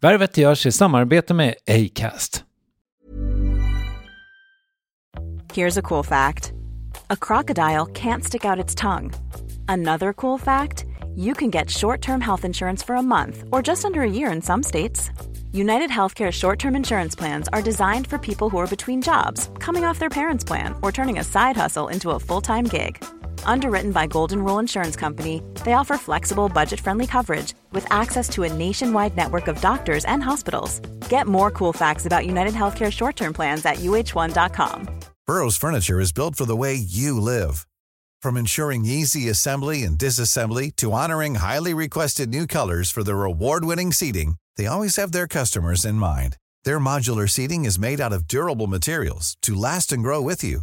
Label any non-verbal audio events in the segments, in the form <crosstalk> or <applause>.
Värvet görs i samarbete med Acast. Here's a cool fact a crocodile can't stick out its tongue. Another cool fact you can get short term health insurance for a month or just under a year in some states. United Healthcare short term insurance plans are designed for people who are between jobs, coming off their parents' plan, or turning a side hustle into a full time gig. Underwritten by Golden Rule Insurance Company, they offer flexible, budget friendly coverage with access to a nationwide network of doctors and hospitals. Get more cool facts about United Healthcare short term plans at uh1.com. Burrow's furniture is built for the way you live. From ensuring easy assembly and disassembly to honoring highly requested new colors for their award winning seating, they always have their customers in mind. Their modular seating is made out of durable materials to last and grow with you.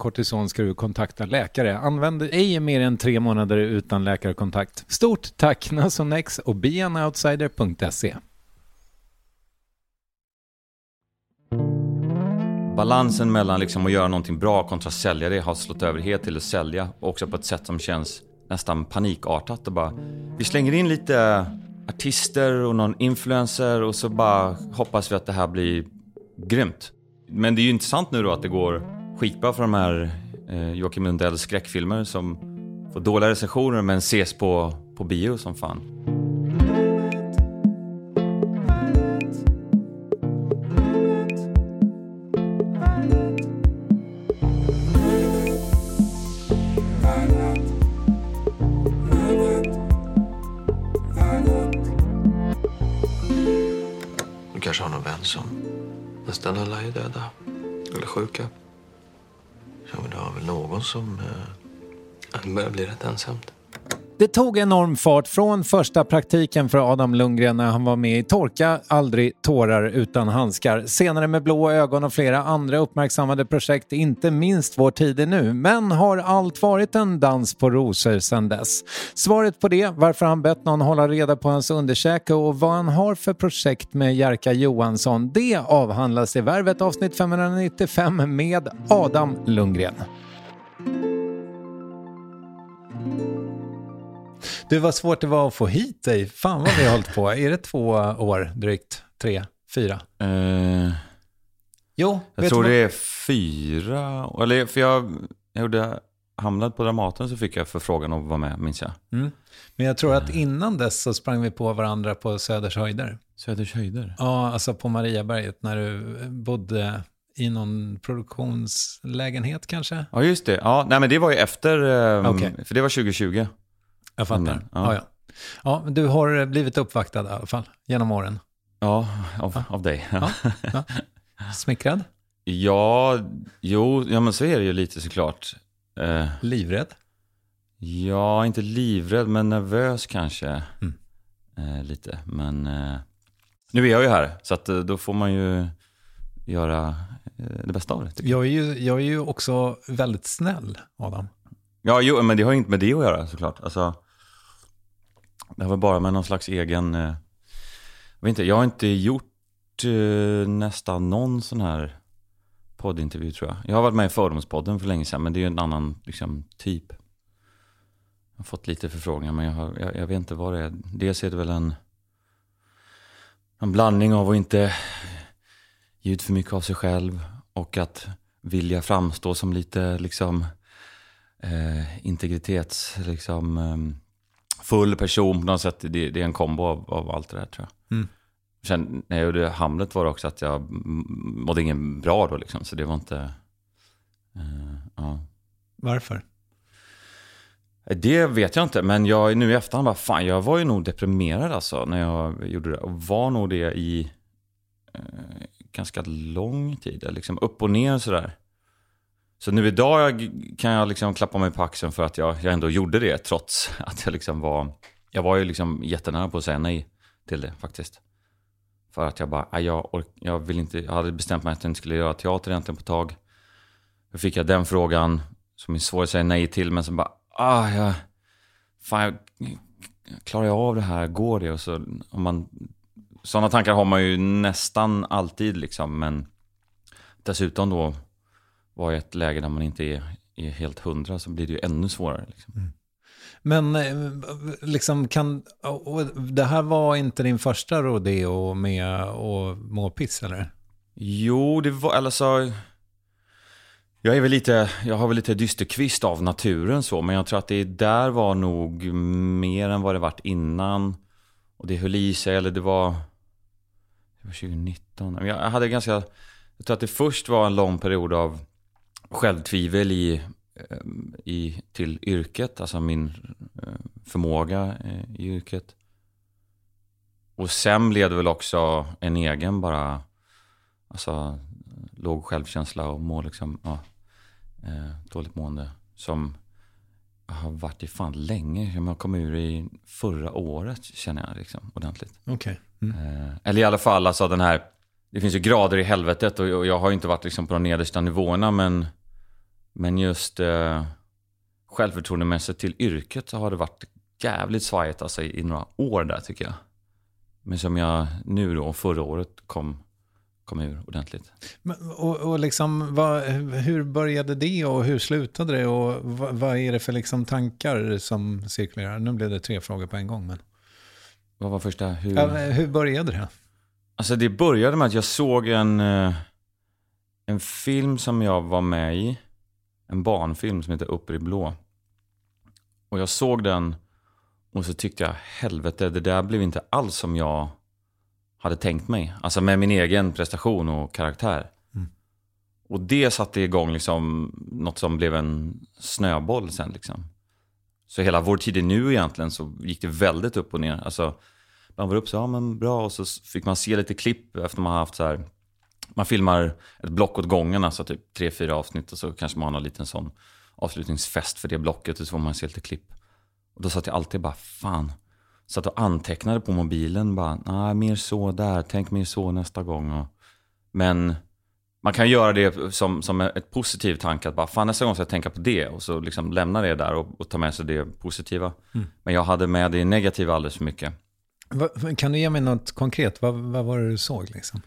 kortison ska du kontakta läkare. Använd ej mer än tre månader utan läkarkontakt. Stort tack Nasonex och beanoutsider.se. Balansen mellan liksom att göra någonting bra kontra sälja det har slått över helt till att sälja. Också på ett sätt som känns nästan panikartat. Och bara, vi slänger in lite artister och någon influencer och så bara hoppas vi att det här blir grymt. Men det är ju intressant nu då att det går skitbra för de här eh, Joakim Lundells skräckfilmer som får dåliga recensioner men ses på, på bio som fan. Du kanske har någon vän som nästan alla är döda. Eller sjuka. Ja, men du har väl någon som... Eh... Det börjar bli rätt ensamt. Det tog enorm fart från första praktiken för Adam Lundgren när han var med i Torka aldrig tårar utan handskar. Senare med blå ögon och flera andra uppmärksammade projekt, inte minst Vår tid är nu. Men har allt varit en dans på rosor sedan dess? Svaret på det, varför han bett någon hålla reda på hans underkäke och vad han har för projekt med Jerka Johansson, det avhandlas i Värvet avsnitt 595 med Adam Lundgren. Du, vad svårt det var att få hit dig. Fan vad vi har hållit på. Är det två år drygt? Tre? Fyra? Eh, Jo, jag tror det är fyra, eller för jag, jag gjorde Hamnade på Dramaten så fick jag förfrågan att vara med, minns jag. Mm. Men jag tror att innan dess så sprang vi på varandra på Söders höjder. Söders höjder? Ja, alltså på Mariaberget när du bodde i någon produktionslägenhet kanske? Ja, just det. Ja, nej, men det var ju efter, ehm, Okej. för det var 2020. Jag fattar. Mm, ja. ja. Ja, ja. men du har blivit uppvaktad i alla fall genom åren. Ja, av, av dig. Ja. Ja. Smickrad? <laughs> Ja, jo, ja men så är det ju lite såklart. Eh, Livrädd? ja, inte livrädd, men nervös kanske. Mm. eh, lite. Men eh, nu är jag ju här, så att, eh, då får man ju göra eh, det bästa av det. jag. Jag är, ju, jag är ju också väldigt snäll, Adam. Ja, jo, men det har ju inte med det att göra såklart. Alltså, det har väl bara med någon slags egen... Eh, jag, vet inte, jag har inte gjort eh, nästan någon sån här poddintervju tror jag. Jag har varit med i Fördomspodden för länge sedan, men det är ju en annan liksom, typ. Jag har fått lite förfrågningar, men jag, har, jag, jag vet inte vad det är. Dels är det väl en, en blandning av att inte ge ut för mycket av sig själv och att vilja framstå som lite liksom eh, integritets, liksom, eh, full person på något sätt. Det, det är en kombo av, av allt det där tror jag. Mm. Sen när jag gjorde Hamlet var det också att jag mådde ingen bra då liksom. Så det var inte... Eh, ja. Varför? Det vet jag inte, men jag nu i efterhand bara, fan jag var ju nog deprimerad alltså när jag gjorde det. Och var nog det i eh, ganska lång tid, liksom upp och ner sådär. Så nu idag kan jag liksom klappa mig på axeln för att jag, jag ändå gjorde det trots att jag liksom var, jag var ju liksom jättenära på att säga nej till det faktiskt. För att jag bara, jag, jag vill inte, jag hade bestämt mig att jag inte skulle göra teater egentligen på ett tag. Då fick jag den frågan som är svår att säga nej till, men som bara, ah, jag, fan, jag, klarar jag av det här? Går det? Och så, om man, sådana tankar har man ju nästan alltid liksom, men dessutom då var i ett läge där man inte är, är helt hundra så blir det ju ännu svårare. Liksom. Men eh, liksom kan, och det här var inte din första rodeo med att må piss eller? Jo, det var, eller så... Jag är väl lite, jag har väl lite dysterkvist av naturen så, men jag tror att det där var nog mer än vad det varit innan. Och det höll i sig, eller det var... Det var 2019. Men Jag hade ganska... Jag tror att det först var en lång period av självtvivel i, eh, i, till yrket, alltså min eh, förmåga eh, i yrket. Och sen blev det väl också en egen bara, alltså låg självkänsla och må liksom, ja, dåligt mående. Som har varit i fan länge. Jag kom ur i förra året känner jag liksom ordentligt. Okej. Eh, eller i alla fall alltså den här, det finns ju grader i helvetet och och jag har ju inte varit liksom på de nedersta nivåerna men, men just eh, självförtroendemässigt till yrket så har det varit jävligt svajigt alltså i, i några år där tycker jag. Men som jag nu då, förra året kom, kom ur ordentligt. Men, och, och liksom, vad, hur började det och hur slutade det? Och vad, vad är det för liksom tankar som cirkulerar? Nu blev det tre frågor på en gång. Men, Vad var första? Hur... ja, hur började det? Alltså det började med att jag såg en, eh, en film som jag var med i. En barnfilm som heter Upp i blå. Och jag såg den och så tyckte jag, helvete, det där blev inte alls som jag hade tänkt mig. Alltså med min egen prestation och karaktär. Och det satte igång liksom något som blev en snöboll sen liksom. Så hela vår tid är nu egentligen så gick det väldigt upp och ner. Alltså, man var upp så, ja men bra, och så fick man se lite klipp efter man har haft så här, man filmar ett block åt gången, alltså typ tre, fyra avsnitt och så kanske man har en liten sån avslutningsfest för det blocket och så får man se lite klipp. Och då satt jag alltid bara, fan, satt och antecknade på mobilen bara, nej mer så där, tänk mer så nästa gång. Och, men man kan göra det som, som ett positiv tanke, att bara, fan nästa gång ska jag tänka på det och så liksom lämna det där och, och ta med sig det positiva. Men jag hade med det negativa alldeles för mycket. Va- Kan du ge mig något konkret? Vad, vad var det du såg liksom?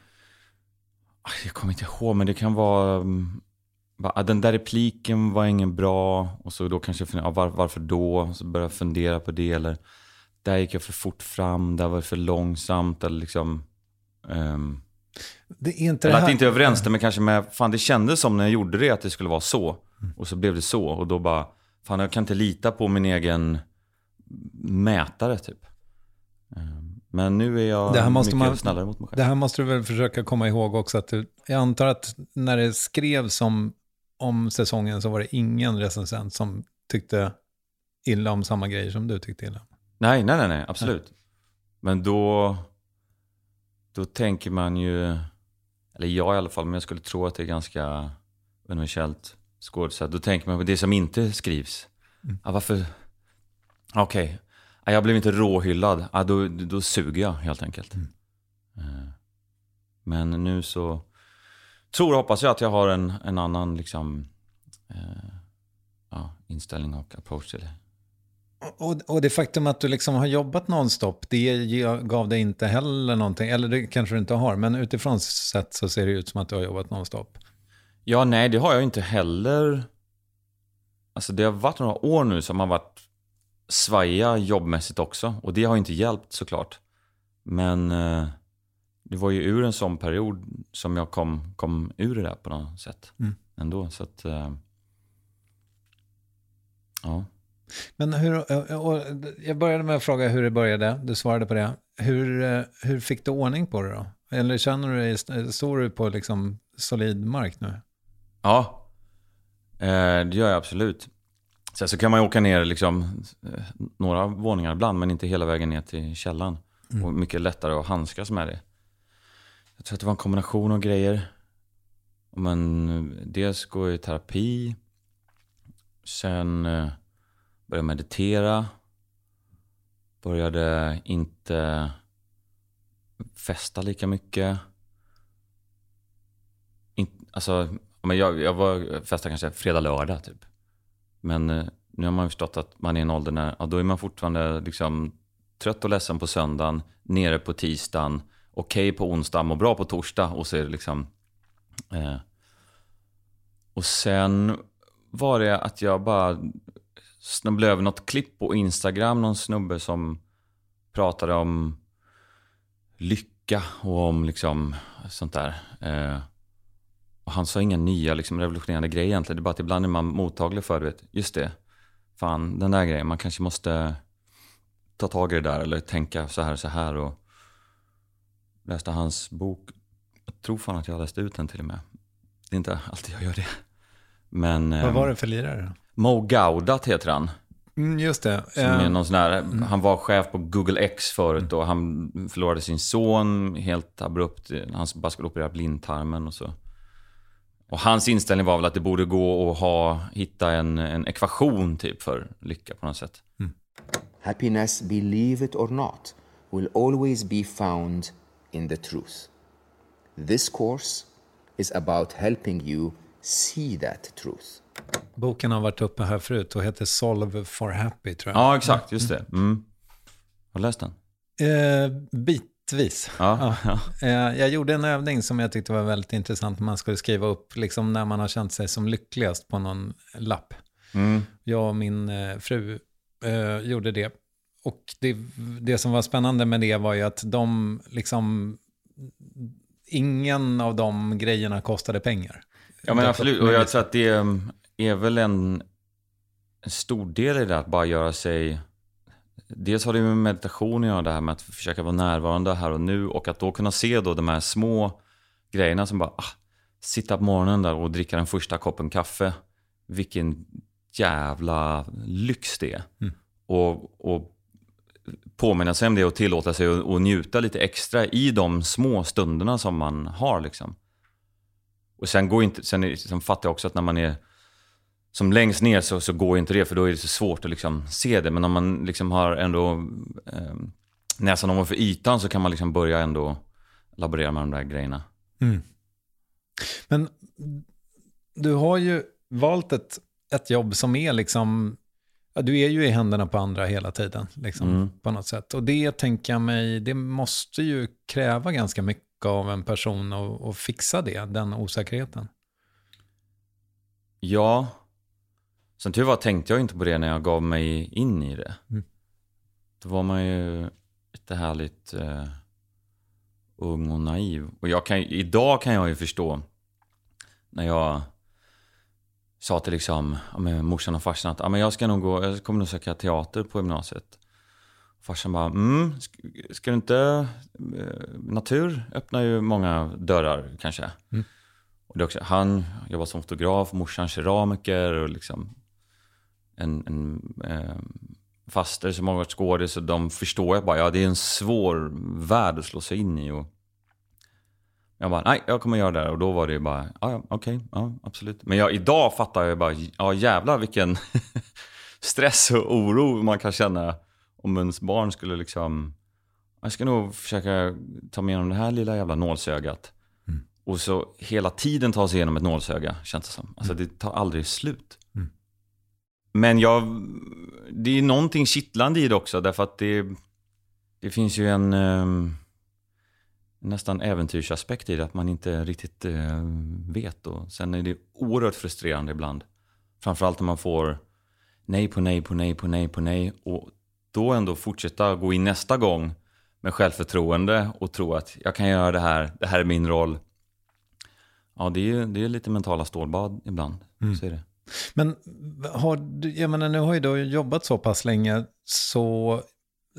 Aj, Jag kommer inte ihåg, men det kan vara... mm, bara, ah, Den där repliken var ingen bra. Och så då kanske jag funderar, ah, var, varför då? Så började jag fundera på det. Eller där gick jag för fort fram, där var det för långsamt. Eller liksom... ehm, Det är inte eller det att här... det inte överensstämmer kanske med... Fan, det kändes som när jag gjorde det att det skulle vara så. Och så blev det så. Och då bara... Fan, jag kan inte lita på min egen mätare typ. Ehm, Men nu är jag Det här måste mycket man- snällare mot mig själv. Det här måste du väl försöka komma ihåg också. Att du, jag antar att när det skrevs om, om säsongen så var det ingen recensent som tyckte illa om samma grejer som du tyckte illa om. Nej, nej, nej, nej absolut. Men då, då tänker man ju, eller jag i alla fall, men jag skulle tro att det är ganska universellt skådespel. Då tänker man på det som inte skrivs. Ja, varför? Okej, nej, jag blev inte råhyllad. Ja, då, då suger jag helt enkelt. Eh, Men nu så tror och hoppas jag att jag har en, en annan liksom, eh, ja, inställning och approach till det. Och, och det faktum att du liksom har jobbat nonstop, det gav dig inte heller någonting, eller det kanske du inte har, men utifrån sett så ser det ut som att du har jobbat nonstop. Ja, nej, det har jag inte heller. Alltså det har varit några år nu som har varit svajiga jobbmässigt också. Och det har inte hjälpt såklart. Men eh, det var ju ur en sån period som jag kom, kom ur det där på något sätt. Mm. Ändå, så att... Eh, ja. Men hur, och jag började med att fråga hur det började, du svarade på det. Hur, eh, hur fick du ordning på det då? Eller känner du dig, står du på liksom solid mark nu? Ja, eh, det gör jag absolut. Sen så kan man ju åka ner liksom, eh, några våningar ibland, men inte hela vägen ner till källan. Och mycket lättare att handskas med det. Jag tror att det var en kombination av grejer. Men eh, dels går jag i terapi. Sen eh, började meditera. Började inte festa lika mycket. In, alltså, men jag, jag var festade kanske fredag, lördag typ. Men eh, nu har man ju förstått att man är i en ålder när, ja, då är man fortfarande liksom trött och ledsen på söndagen, nere på tisdagen, okej på onsdag, mår bra på torsdag och så är det liksom... Eh. Och sen var det att jag bara snubblade över något klipp på Instagram, någon snubbe som pratade om lycka och om liksom sånt där. Eh. Och han sa inga nya liksom, revolutionerande grejer egentligen. Det är bara att ibland är man mottaglig för, du vet, just det. Fan, den där grejen, man kanske måste ta tag i det där eller tänka så här så här och läste hans bok. Jag tror fan att jag har läst ut den till och med. Det är inte alltid jag gör det. Men Vad eh, var det för lirare? Mo Gaudat heter han. Mm, just det. Som Eh, är någon sån här, Han var chef på Google X förut och han förlorade sin son helt abrupt. Han bara skulle operera blindtarmen och så. Och hans inställning var väl att det borde gå att ha, hitta en, en ekvation typ för lycka på något sätt. Happiness, believe it or not, will always be found in the truth. This course is about helping you see that truth. boken har varit uppe här förut och heter Solve for Happy tror jag. Ja, exakt. Just det. Mm. Har du läst den? Eh, bitvis. Ja. ja. Eh, jag gjorde en övning som jag tyckte var väldigt intressant. Man skulle skriva upp liksom, när man har känt sig som lyckligast på någon lapp. Mm. Jag och min eh, fru eh, gjorde det. Och det, det som var spännande med det var ju att de liksom... Ingen av de grejerna kostade pengar. Ja men absolut, och jag tror att det um, är väl en, en stor del i det att bara göra sig... Dels har det med meditation att göra, det här med att försöka vara närvarande här och nu och att då kunna se då de här små grejerna som bara, ah, sitta på morgonen där och dricka den första koppen kaffe. Vilken jävla lyx det är. Och, och påminna sig om det och tillåta sig att njuta lite extra i de små stunderna som man har liksom. Och sen går inte, sen, sen fattar jag också att när man är som längst ner så, så går inte det för då är det så svårt att liksom se det. Men om man liksom har ändå eh, näsan ovanför ytan så kan man liksom börja ändå laborera med de där grejerna. Men du har ju valt ett, ett jobb som är liksom... Ja, du är ju i händerna på andra hela tiden, liksom, Mm. på något sätt. Och det tänker jag mig, det måste ju kräva ganska mycket av en person att, att fixa det, den osäkerheten. Ja, som tur var tänkte jag inte på det när jag gav mig in i det. Mm. Då var man ju lite härligt eh, ung och naiv. Och jag kan, idag kan jag ju förstå när jag sa till liksom, med morsan och farsan att ja, men jag ska nog gå, jag kommer nog söka teater på gymnasiet. Farsan bara, mm, ska, du inte, eh, natur öppnar ju många dörrar kanske. Och det också, han jobbar som fotograf, morsan keramiker och liksom en, en eh, faster som har varit skådis. Så de förstår jag bara, ja det är en svår värld att slå sig in i. Och jag bara, nej jag kommer göra det här. Och då var det bara, ja ja, okej, ja absolut. Men jag, idag fattar jag bara, ja jävlar vilken <laughs> stress och oro man kan känna om ens barn skulle liksom, jag ska nog försöka ta mig igenom det här lilla jävla nålsögat. Mm. Och så hela tiden ta sig igenom ett nålsöga, känns det som. Alltså det tar aldrig slut. Mm. Men jag, det är någonting kittlande i det också, därför att det, det finns ju en ehm, nästan äventyrsaspekt i det, att man inte riktigt eh, vet. Och sen är det oerhört frustrerande ibland. Framförallt när man får nej på nej på nej på nej på nej. Och då ändå fortsätta gå in nästa gång med självförtroende och tro att jag kan göra det här, det här är min roll. Ja, det är, det är lite mentala stålbad ibland. Så är det. Men har jag menar, nu har ju du jobbat så pass länge så,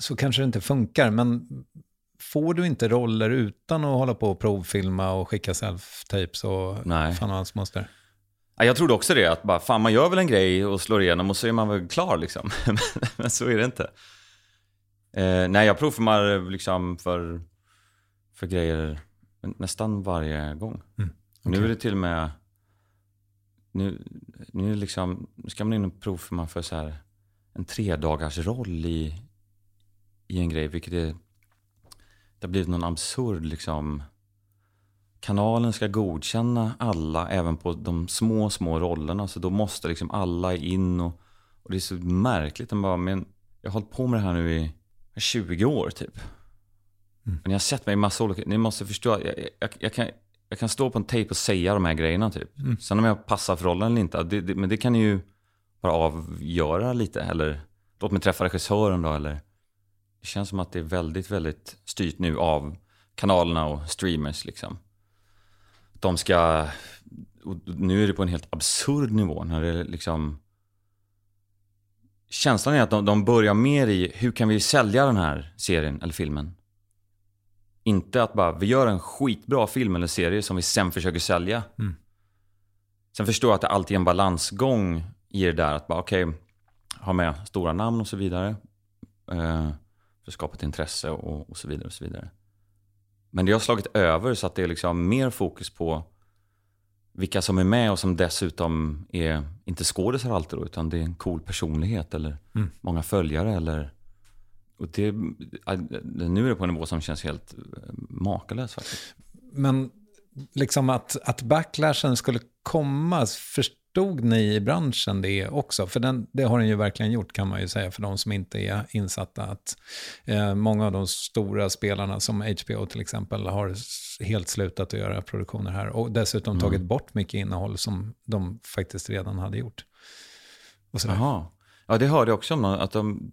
så kanske det inte funkar. Men får du inte roller utan att hålla på och provfilma och skicka self-tapes och Nej. fan och hans moster? Ja, jag trodde också det, att bara, fan man gör väl en grej och slår igenom och så är man väl klar liksom. <laughs> Men så är det inte. Eh, nej, jag provfilmar liksom för, för grejer nästan varje gång. Mm, Nu är det till och med, nu, nu, liksom, nu ska man in och provfilma för så här en tredagars roll i, i en grej, vilket är, det har blivit någon absurd liksom, kanalen ska godkänna alla, även på de små, små rollerna. Så då måste liksom alla in och, och det är så märkligt. Man bara, men jag har hållit på med det här nu i 20 år typ. Men jag har sett mig i massa olika, ni måste förstå, jag, jag, jag, kan, jag kan stå på en tejp och säga de här grejerna typ. Sen om jag passar för rollen eller inte, det, det, men det kan ni ju bara avgöra lite. Eller låt mig träffa regissören då. Eller, det känns som att det är väldigt, väldigt styrt nu av kanalerna och streamers liksom. De ska, nu är det på en helt absurd nivå när det liksom Känslan är att de, de börjar mer i hur kan vi sälja den här serien eller filmen. Inte att bara, vi gör en skitbra film eller serie som vi sen försöker sälja. Mm. Sen förstår jag att det alltid är en balansgång i det där. Att bara, okej, ha med stora namn och så vidare. Eh, för att skapa ett intresse och, och så vidare och så vidare. Men det har slagit över så att det är liksom mer fokus på vilka som är med och som dessutom är, inte skådisar alltid då, utan det är en cool personlighet eller Mm. många följare eller och det, nu är det på en nivå som känns helt eh, makalös faktiskt. Men liksom att, att backlashen skulle komma, förstod ni i branschen det också? För den, det har den ju verkligen gjort kan man ju säga för de som inte är insatta. Att eh, många av de stora spelarna som HBO till exempel har helt slutat att göra produktioner här och dessutom tagit bort mycket innehåll som de faktiskt redan hade gjort. Och sådär. Jaha. Ja, det hörde jag också om, att de,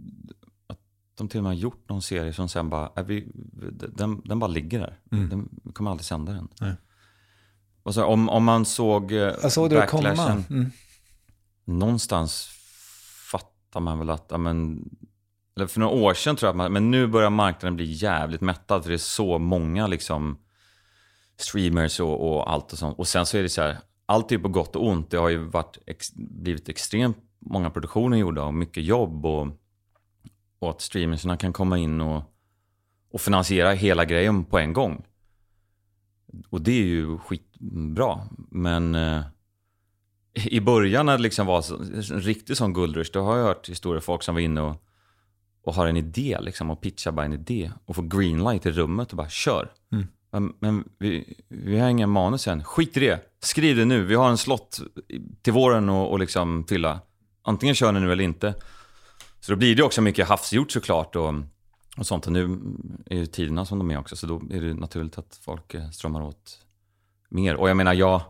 de till och med har gjort någon serie som sen bara, är vi, den, den bara ligger där. Mm. Den, vi kommer aldrig sända den. Nej. Och så, om, om man såg eh, Jag såg det komma. Mm. någonstans fattar man väl att, men, eller för några år sedan tror jag att man, men nu börjar marknaden bli jävligt mättad för det är så många liksom streamers och, och allt och sånt. Och sen så är det så här, allt är på gott och ont. Det har ju varit ex, blivit extremt många produktioner gjorda och mycket jobb och, och att streamersna kan komma in och, och finansiera hela grejen på en gång. Och det är ju skitbra. Men eh, i början när det liksom var så, en riktig sån guldrush, då har jag hört historier folk som var inne och, och har en idé liksom och pitchar bara en idé och får greenlight i rummet och bara kör. Mm. Men, men vi, vi har ingen manus än. Skit i det. Skriv det nu. Vi har en slott till våren och, och liksom fylla. Antingen kör ni nu eller inte. Så då blir det också mycket havsgjort såklart och, och sånt. Och nu är ju tiderna som de är också. Så då är det naturligt att folk eh, strömmar åt mer. Och jag menar, jag,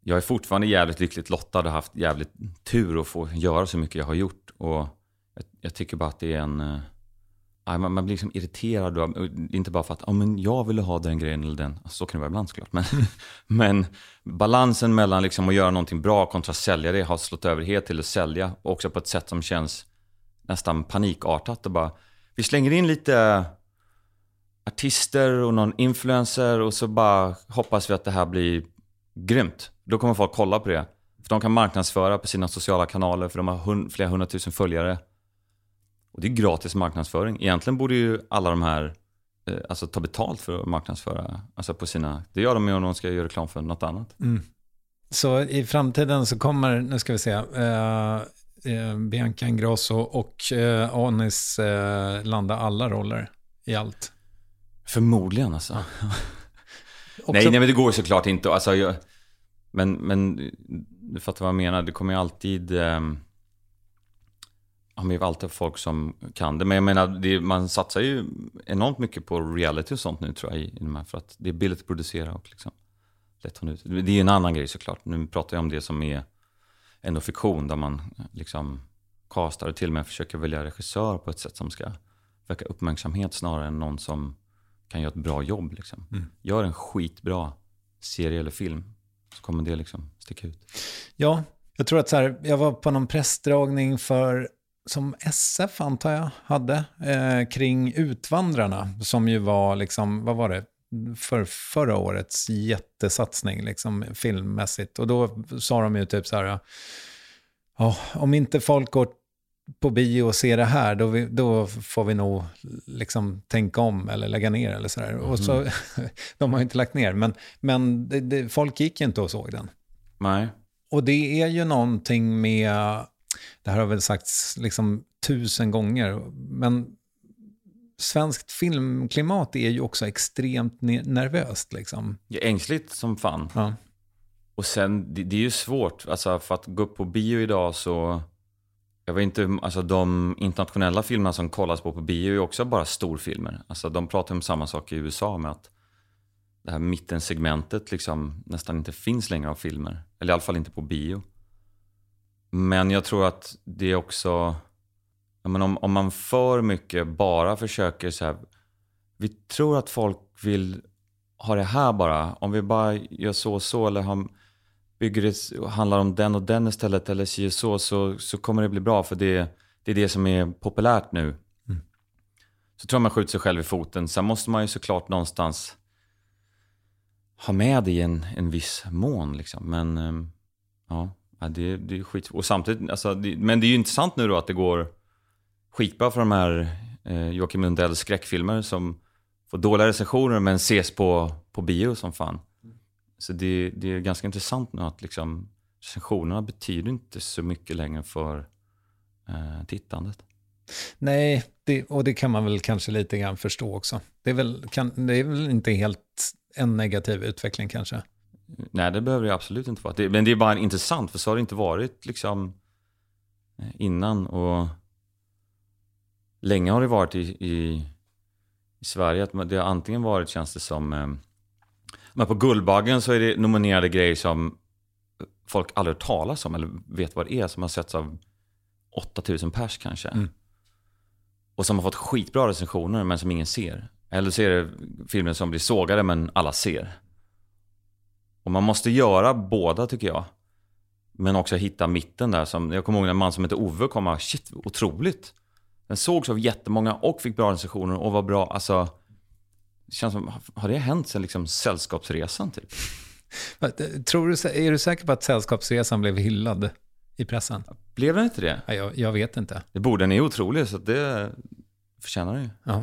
jag är fortfarande jävligt lyckligt lottad och har haft jävligt tur att få göra så mycket jag har gjort. Och jag, jag tycker bara att det är en... Eh, man, man blir liksom irriterad. Då, och inte bara för att oh, men jag ville ha den grejen eller den. Alltså, så kan det vara ibland såklart. Men, <laughs> men balansen mellan liksom att göra någonting bra kontra sälja det har slått över helt till att sälja. Också på ett sätt som känns nästan panikartat. Och bara, vi slänger in lite artister och någon influencer och så bara hoppas vi att det här blir grymt. Då kommer folk kolla på det. För de kan marknadsföra på sina sociala kanaler för de har hund, flera hundratusen följare. Och det är gratis marknadsföring. Egentligen borde ju alla de här eh, alltså, ta betalt för att marknadsföra. Alltså på sina, det gör de ju om de ska göra reklam för något annat. Mm. Så i framtiden så kommer, nu ska vi se, eh, eh, Bianca Ingrosso och eh, Anis eh, landa alla roller i allt. Förmodligen alltså. <laughs> Nej, nej, men det går såklart inte. Alltså, jag, men, men du fattar vad jag menar. Det kommer ju alltid... Eh, ja, men det är alltid folk som kan det. Men jag menar, det, man satsar ju enormt mycket på reality och sånt nu tror jag. I, i de här, för att det är billigt att producera och liksom lätt att nå ut. Det är en annan grej såklart. Nu pratar jag om det som är ändå fiktion. Där man liksom castar och till och med försöker välja regissör på ett sätt som ska väcka uppmärksamhet snarare än någon som kan göra ett bra jobb. Liksom. Mm. Gör en skitbra serie eller film så kommer det liksom sticka ut. Ja, jag tror att så här, jag var på någon pressdragning för, som SF antar jag hade, eh, kring Utvandrarna, som ju var liksom, vad var det, för förra årets jättesatsning liksom filmmässigt. Och då sa de ju typ så här, ja, om inte folk går på bio och ser det här, då, vi, då får vi nog liksom tänka om eller lägga ner eller sådär. Och så, <laughs> de har ju inte lagt ner, men, men det, det, folk gick ju inte och såg den. Nej. Och det är ju någonting med, det här har väl sagts liksom tusen gånger, men svenskt filmklimat är ju också extremt ne- nervöst liksom. Är ängsligt som fan. Ja. Och sen, det, det är ju svårt. Alltså för att gå upp på bio idag så... Jag vet inte, alltså de internationella filmerna som kollas på på bio är också bara storfilmer. Alltså de pratar om samma sak i USA med att det här mittensegmentet liksom nästan inte finns längre av filmer. Eller i alla fall inte på bio. Men jag tror att det är också... Men om, om man för mycket bara försöker så här... Vi tror att folk vill ha det här bara. Om vi bara gör så och så eller har, bygger det, handlar om den och den istället eller si och så, så, så kommer det bli bra för det, det är det som är populärt nu. Så tror jag man skjuter sig själv i foten. Sen måste man ju såklart någonstans ha med det i en, en viss mån. Liksom. Men ehm, ja, ja, det, det är skit. Och samtidigt, alltså, det, men det är ju intressant nu då att det går skitbra för de här eh, Joakim Lundells skräckfilmer som får dåliga recensioner men ses på, på bio som fan. Så det, det är ganska intressant nu att liksom, recensionerna betyder inte så mycket längre för eh, tittandet. Nej, det, och det kan man väl kanske lite grann förstå också. Det är väl, kan, det är väl inte helt en negativ utveckling kanske. Nej, det behöver det absolut inte vara. Det, men det är bara intressant, för så har det inte varit liksom eh, innan. Och länge har det varit i, i, i Sverige att det har antingen varit, känns det som, eh, men på Guldbaggen så är det nominerade grejer som folk aldrig hört talas om eller vet vad det är, som har setts av 8000 pers kanske. Mm. Och som har fått skitbra recensioner men som ingen ser. Eller så är det filmer som blir sågade men alla ser. Och man måste göra båda tycker jag. Men också hitta mitten där. Som, jag kommer ihåg en man som heter Ove kom och shit, otroligt. Den sågs av jättemånga och fick bra recensioner och var bra. Alltså, det känns som, har det hänt sen liksom Sällskapsresan typ? <laughs> Tror du, är du säker på att Sällskapsresan blev hyllad i pressen? Blev den inte det? Ja, jag, jag vet inte. Det borde, den är otrolig så det förtjänar det ju. Ja.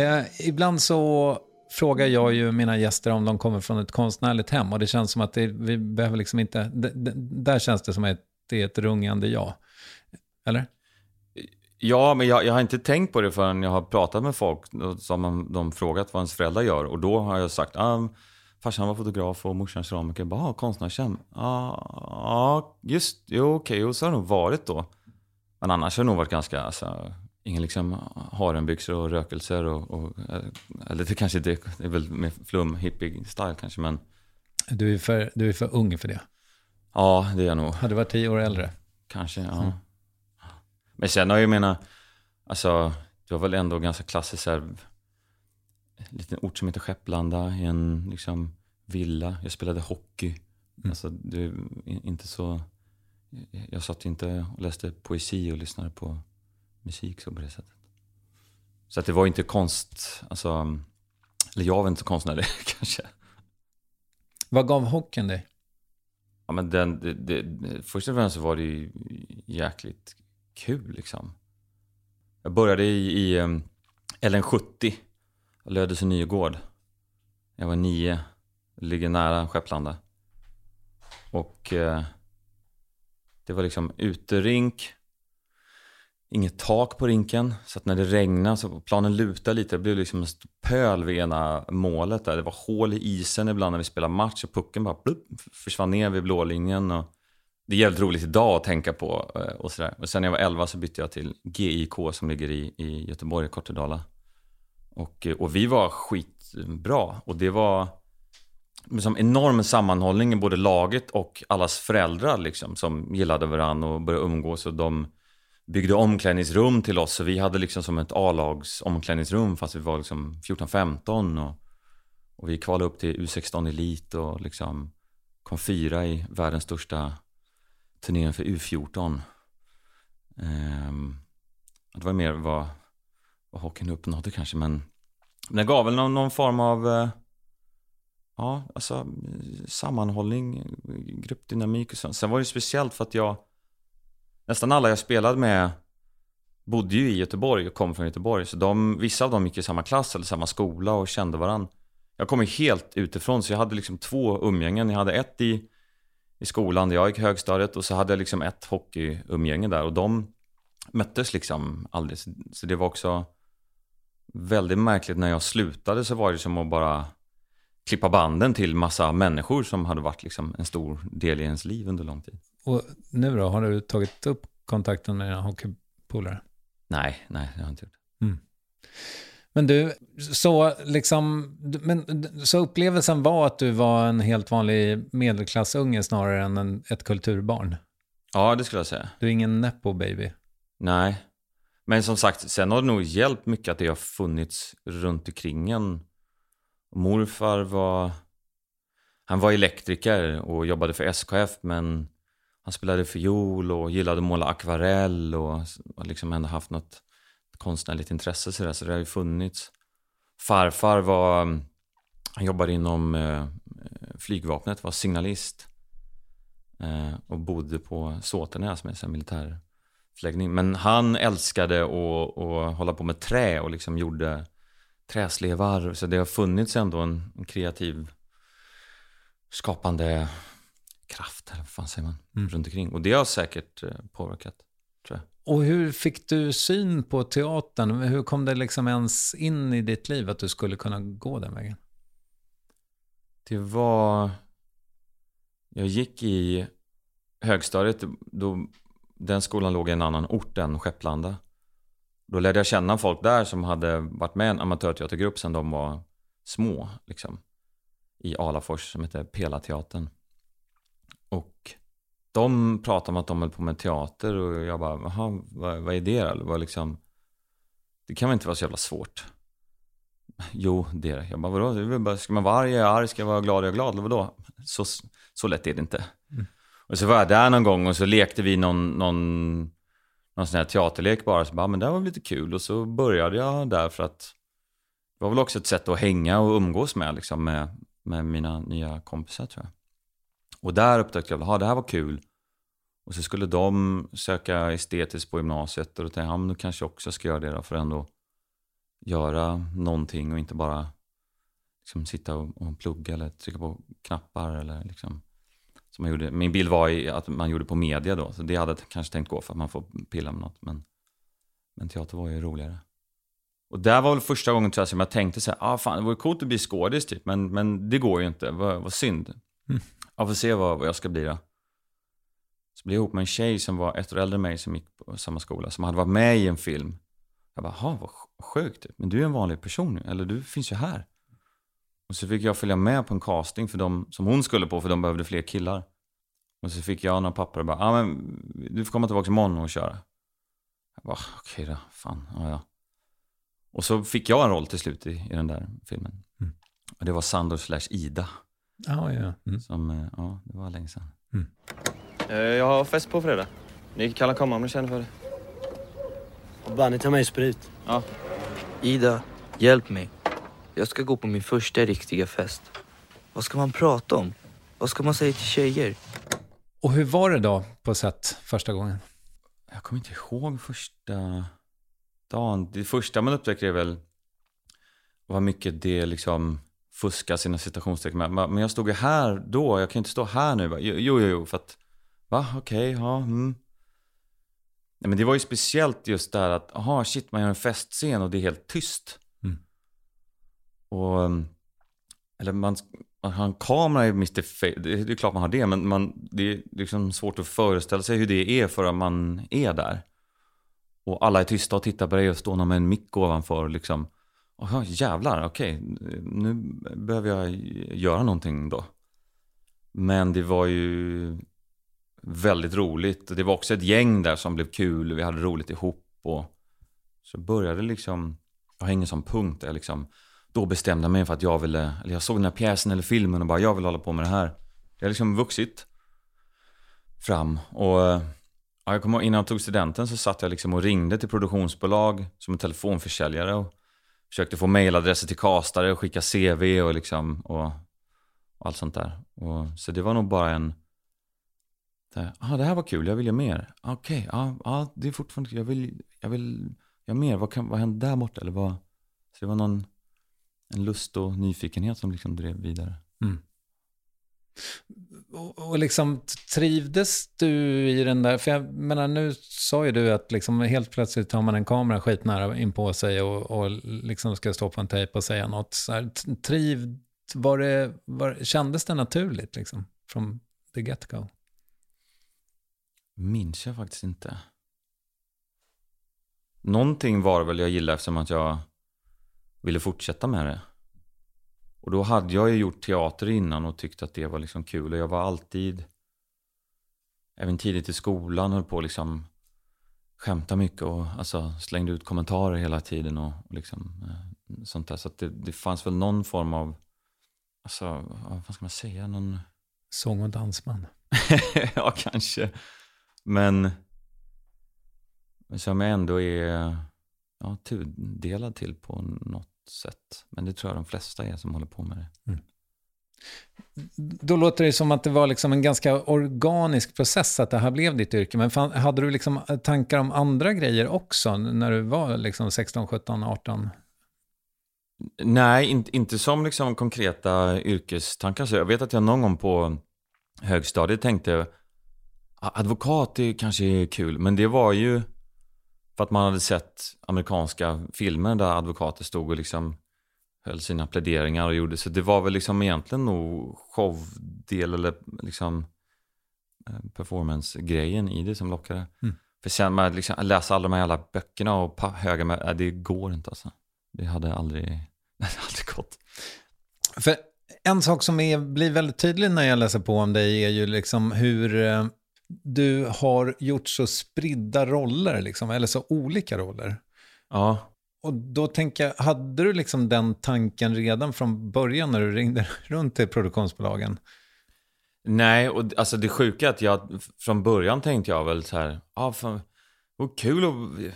Eh, ibland så frågar jag ju mina gäster om de kommer från ett konstnärligt hem och det känns som att det, vi behöver liksom inte, d- d- där känns det som att det är ett rungande ja. Eller? Ja, men jag, jag har inte tänkt på det förrän jag har pratat med folk som de, frågat vad ens föräldrar gör. Och då har jag sagt, ah, farsan var fotograf och morsan keramiker. Bara, ah, konstnärshem. Ja, ah, just, jo okej, och så har det nog varit då. Men annars har det nog varit ganska, alltså, ingen liksom harenbyxor och rökelser och, och eh, eller det kanske inte, det är väl mer flum, hippie-style kanske, men Du är, för, du är för ung för det. Ja, det är jag nog. Hade du varit tio år äldre? Kanske, ja. Men sen har jag ju menat, alltså, det var väl ändå ganska klassiskt här, en liten ort som heter Skepplanda, i en liksom villa. Jag spelade hockey. Alltså, det är inte så, jag satt inte och läste poesi och lyssnade på musik så på det sättet. Så att det var inte konst, alltså, eller jag var inte så konstnärlig <laughs> kanske. Vad gav hockeyn dig? Ja, men den, det, det, först och främst så var det ju jäkligt kul liksom. Jag började i, i ehm, um, LN70, Lödöse Nygård. Jag var nio, ligger nära Skepplanda. Och eh, det var liksom uterink, inget tak på rinken. Så att när det regnade så planen lutade lite. Det blev liksom en pöl vid ena målet där. Det var hål i isen ibland när vi spelade match och pucken bara blup, försvann ner vid blålinjen. Och det är jävligt roligt idag att tänka på eh, och sådär. Och sen när jag var 11 så bytte jag till GIK som ligger i, i Göteborg, Kortedala. Och, eh, och vi var skitbra. Och det var liksom enorm sammanhållning i både laget och allas föräldrar liksom, som gillade varandra och började umgås. Och de byggde omklädningsrum till oss. Så vi hade liksom som ett A-lags omklädningsrum fast vi var liksom 14-15. Och, och vi kvalade upp till U16 Elit och liksom kom fyra i världens största turnering för U14. Um, ehm, det var mer vad, vad hockeyn uppnådde kanske, men det gav väl någon, någon form av uh, ja, alltså, sammanhållning, gruppdynamik och sånt. Sen var det speciellt för att jag nästan alla jag spelade med bodde ju i Göteborg och kom från Göteborg. Så de, vissa av dem gick i samma klass eller samma skola och kände varandra. Jag kom ju helt utifrån så jag hade liksom två umgängen. Jag hade ett i i skolan där jag gick högstadiet och så hade jag liksom ett hockeyumgänge där och de möttes liksom aldrig. Så det var också väldigt märkligt när jag slutade så var det som att bara klippa banden till massa människor som hade varit liksom en stor del i ens liv under lång tid. Och nu då, har du tagit upp kontakten med dina hockeypolare? Nej, nej, det har jag inte gjort. Mm. Men du, så, liksom, men, så upplevelsen var att du var en helt vanlig medelklassunge snarare än en, ett kulturbarn? Ja, det skulle jag säga. Du är ingen nepo baby? Nej. Men som sagt, sen har det nog hjälpt mycket att det har funnits runt omkring en. Morfar var... Han var elektriker och jobbade för SKF, men han spelade fiol och gillade att måla akvarell och, och liksom ändå haft något konstnärligt intresse så, där, så det har ju funnits. Farfar var, han jobbade inom eh, flygvapnet, var signalist. Eh, och bodde på Såtenäs med sin militärförläggning. Men han älskade att, att hålla på med trä och liksom gjorde träslevar. Så det har funnits ändå en, en kreativ skapande kraft, eller vad fan säger man, mm. runt omkring. Och det har säkert eh, påverkat, tror jag. Och hur fick du syn på teatern? Hur kom det liksom ens in i ditt liv att du skulle kunna gå den vägen? Det var... Jag gick i högstadiet, då, den skolan låg i en annan ort än Skepplanda. Då lärde jag känna folk där som hade varit med i en amatörteatergrupp sedan de var små. Liksom, I Alafors som heter Pelateatern. Och de pratade om att de höll på med teater och jag bara, jaha, vad, vad är det då? Vad liksom, det kan väl inte vara så jävla svårt? Jo, det är det. Jag bara, vadå? Ska man vara arg, är jag arg. Ska jag vara glad, är jag glad. Eller vadå? Så, så lätt är det inte. Mm. Och så var jag där någon gång och så lekte vi någon, någon, någon sån här teaterlek bara. Så bara, ah, men det var lite kul. Och så började jag där för att det var väl också ett sätt att hänga och umgås med, liksom, med, med mina nya kompisar tror jag. Och där upptäckte jag att ah, det här var kul. Och så skulle de söka estetiskt på gymnasiet och då tänkte jag, ja men då kanske jag också ska göra det då för att ändå göra någonting och inte bara liksom sitta och, och plugga eller trycka på knappar eller liksom som man gjorde. Min bild var att man gjorde på media då, så det hade jag kanske tänkt gå för att man får pilla med något. Men, men teater var ju roligare. Och där var väl första gången tror jag, som jag tänkte så här, ah, fan det vore coolt att bli skådis typ, men, men det går ju inte, vad, vad synd. Mm. Jag får se vad, vad jag ska bli då. Så blev jag ihop med en tjej som var ett år äldre än mig som gick på samma skola, som hade varit med i en film. Jag bara, ha vad sjukt, men du är en vanlig person nu, eller du finns ju här. Och så fick jag följa med på en casting för dem som hon skulle på, för de behövde fler killar. Och så fick jag några papper och bara, ja men du får komma tillbaka imorgon och köra. Jag bara, okej okay då, fan, ja ja. Och så fick jag en roll till slut i, i den där filmen. Mm. Och det var Sandor slash Ida. Ah, ja, mm. Som, eh, ja, det var länge sedan. Mm. Eh, jag har fest på fredag. Ni kan komma om ni känner för det. Och Banny tar mig sprit. Ja. Ida, hjälp mig. Jag ska gå på min första riktiga fest. Vad ska man prata om? Vad ska man säga till tjejer? Och hur var det då på set första gången? Jag kommer inte ihåg första dagen. Det första man upptäcker är väl vad mycket det liksom fuska sina citationstecken med. Men jag stod ju här då, jag kan inte stå här nu. Jo, jo, jo, för att, va, okej, okay, ja, mm. Nej, men det var ju speciellt just där att, aha, shit, man gör en festscen och det är helt tyst. Mm. Och, eller man, att ha en kamera i Mr. Face, det, är klart man har det, men man, det är liksom svårt att föreställa sig hur det är förrän man är där. Och alla är tysta och tittar på dig och står någon med en mick ovanför liksom. Jaha, jävlar, okej, nu behöver jag göra någonting då. Men det var ju väldigt roligt. Det var också ett gäng där som blev kul. Vi hade roligt ihop. Och så började liksom, jag har ingen sån punkt där jag liksom, då bestämde jag mig för att jag ville, eller jag såg den här pjäsen eller filmen och bara, jag vill hålla på med det här. Det har liksom vuxit fram. Och ja, jag kommer innan jag tog studenten så satt jag liksom och ringde till produktionsbolag som en telefonförsäljare och försökte få mailadresser till castare och skicka CV och liksom och, och allt sånt där. Och, så det var nog bara en Ja, ah, det här var kul, jag vill göra mer. Okej, okay, ja, ah, det är fortfarande jag vill, jag vill jag vill, jag mer. Vad, kan, vad händer där borta? Eller vad? Så det var någon, en lust och nyfikenhet som liksom drev vidare. Mm. Och, och liksom trivdes du i den där, för jag menar nu sa ju du att liksom helt plötsligt tar man en kamera skitnära in på sig och, och liksom ska stå på en tejp och säga något. Så här, triv, var det, var, kändes det naturligt liksom? Från the get-go? minns jag faktiskt inte. Någonting var det väl jag gillade eftersom att jag ville fortsätta med det. Och då hade jag ju gjort teater innan och tyckte att det var liksom kul. Och jag var alltid, även tidigt i skolan, höll på att liksom skämta mycket och alltså slängde ut kommentarer hela tiden och, och liksom eh, sånt där. Så att det, det fanns väl någon form av, alltså, vad ska man säga, någon... Sång och dansman. <laughs> ja, kanske. Men som ändå är ja, tudelad till på något sätt. Men det tror jag de flesta är som håller på med det. Mm. Då låter det som att det var liksom en ganska organisk process att det här blev ditt yrke. Men fan, hade du liksom tankar om andra grejer också när du var liksom 16, 17, 18? Nej, inte, inte som liksom konkreta yrkestankar. Så jag vet att jag någon gång på högstadiet tänkte Advokat är kanske är kul, men det var ju för att man hade sett amerikanska filmer där advokater stod och liksom höll sina pläderingar och gjorde. Så det var väl liksom egentligen nog showdel eller liksom eh, performance-grejen i det som lockade. Mm. För sen med liksom, läsa alla de här jävla böckerna och höga med, det går inte alltså. Det hade aldrig, <laughs> det hade aldrig gått. För en sak som är, blir väldigt tydlig när jag läser på om dig är ju liksom hur eh, du har gjort så spridda roller, liksom, eller så olika roller. Ja. Och då tänker jag, hade du liksom den tanken redan från början när du ringde <laughs> runt till produktionsbolagen? Nej, och alltså det sjuka är att jag från början tänkte jag väl så här, ah, fan, vad kul att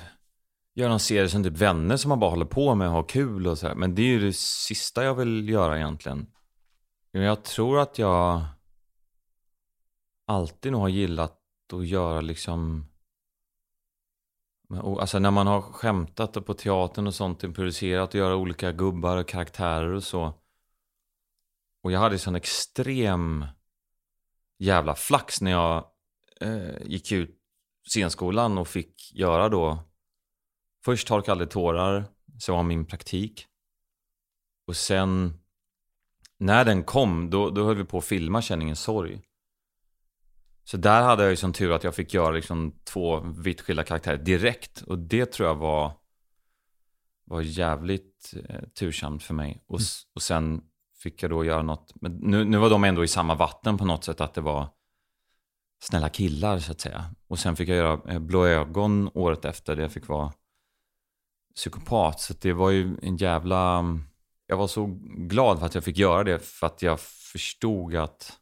göra någon serie som typ vänner som man bara håller på med och har kul och så här. Men det är ju det sista jag vill göra egentligen. Jag tror att jag alltid nog har gillat att göra liksom Alltså när man har skämtat på teatern och sånt, improviserat och göra olika gubbar och karaktärer och så. Och jag hade sån extrem jävla flax när jag eh, gick ut scenskolan och fick göra då Först Torka aldrig tårar, så var min praktik. Och sen när den kom, då, då höll vi på att filma Känningens sorg. Så där hade jag ju som tur att jag fick göra liksom två vitt skilda karaktärer direkt. Och det tror jag var, var jävligt eh, tursamt för mig. Och, mm. och sen fick jag då göra något, men nu, nu var de ändå i samma vatten på något sätt, att det var snälla killar så att säga. Och sen fick jag göra eh, Blå ögon året efter, det jag fick vara psykopat. Så det var ju en jävla... Jag var så glad för att jag fick göra det, för att jag förstod att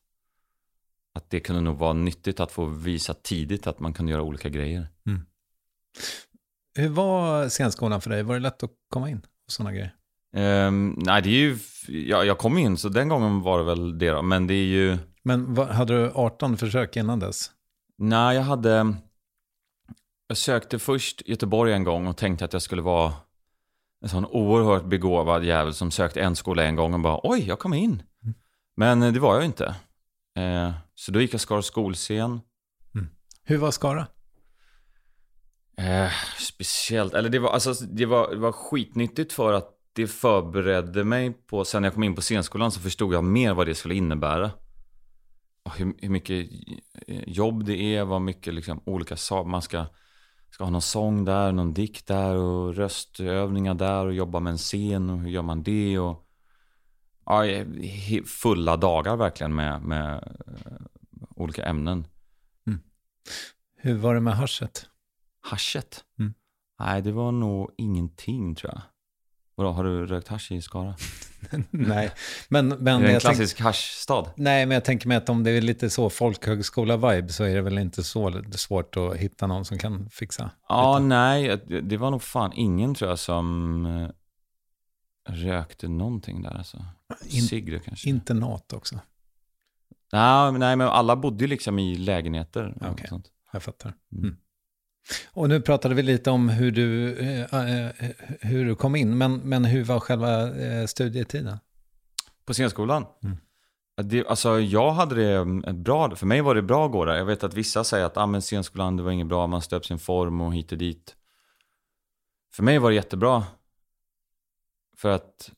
att det kunde nog vara nyttigt att få visa tidigt att man kan göra olika grejer. Mm. Hur var scenskolan för dig? Var det lätt att komma in? Och sådana grejer? Um, nej, det är ju... Ja, jag kom in, så den gången var det väl det då. Men det är ju... Men vad, hade du 18 försök innan dess? Nej, jag hade... Jag sökte först Göteborg en gång och tänkte att jag skulle vara en sån oerhört begåvad jävel som sökte en skola en gång och bara oj, jag kom in. Men eh, det var jag inte. Eh, så då gick jag Skara skolscen. Hur var Skara? Eh, speciellt, eller det var, alltså, det, var, det var skitnyttigt för att det förberedde mig på, sen när jag kom in på scenskolan så förstod jag mer vad det skulle innebära. Hur, hur mycket jobb det är, vad mycket liksom, olika saker, man ska, ska ha någon sång där, någon dikt där och röstövningar där och jobba med en scen och hur gör man det och ja, fulla dagar verkligen med, med eh, olika ämnen. Hur var det med haschet? Haschet? Mm. Nej, det var nog ingenting tror jag. Vadå, har du rökt hasch i Skara? <laughs> Nej, men... men är det en jag tänk- klassisk haschstad? Nej, men jag tänker mig att om det är lite så folkhögskola-vibe så är det väl inte så svårt att hitta någon som kan fixa. Ja, nej, det- det var nog fan ingen tror jag som eh, rökte någonting där alltså. In- Cigg kanske? Internat också. Nej, nej, men alla bodde ju liksom i lägenheter. Okej. sånt. Jag fattar. Mm. Mm. Och nu pratade vi lite om hur du, eh, eh, hur du kom in, men, men hur var själva eh, studietiden? På scenskolan? Mm. Det, alltså jag hade det mm, bra, för mig var det bra att gå där. Jag vet att vissa säger att ah, men scenskolan det var inget bra, man stöp sin form och hit och dit. För mig var det jättebra. För att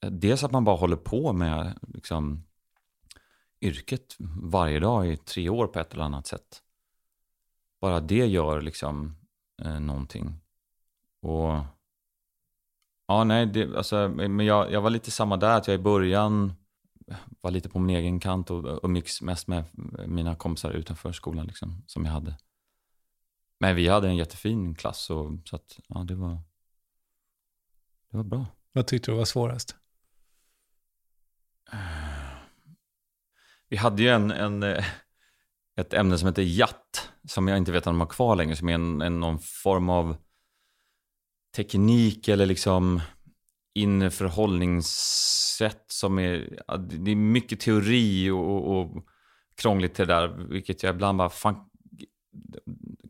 eh, dels att man bara håller på med liksom, yrket varje dag i tre år på ett eller annat sätt. Bara det gör liksom eh, någonting. Och Ja, nej, det, alltså, eh, men jag, jag var lite samma där, att jag i början eh, var lite på min egen kant och umgicks mest med mina kompisar utanför skolan liksom, som jag hade. Men vi hade en jättefin klass, och, så att, ja, det var, det var bra. Vad tyckte du var svårast? Vi hade ju en, en, eh, ett ämne som heter jatt, som jag inte vet om de har kvar längre, som är en, en, någon form av teknik eller liksom inre förhållningssätt som är, det är mycket teori och, och, och krångligt det där, vilket jag ibland bara, fan,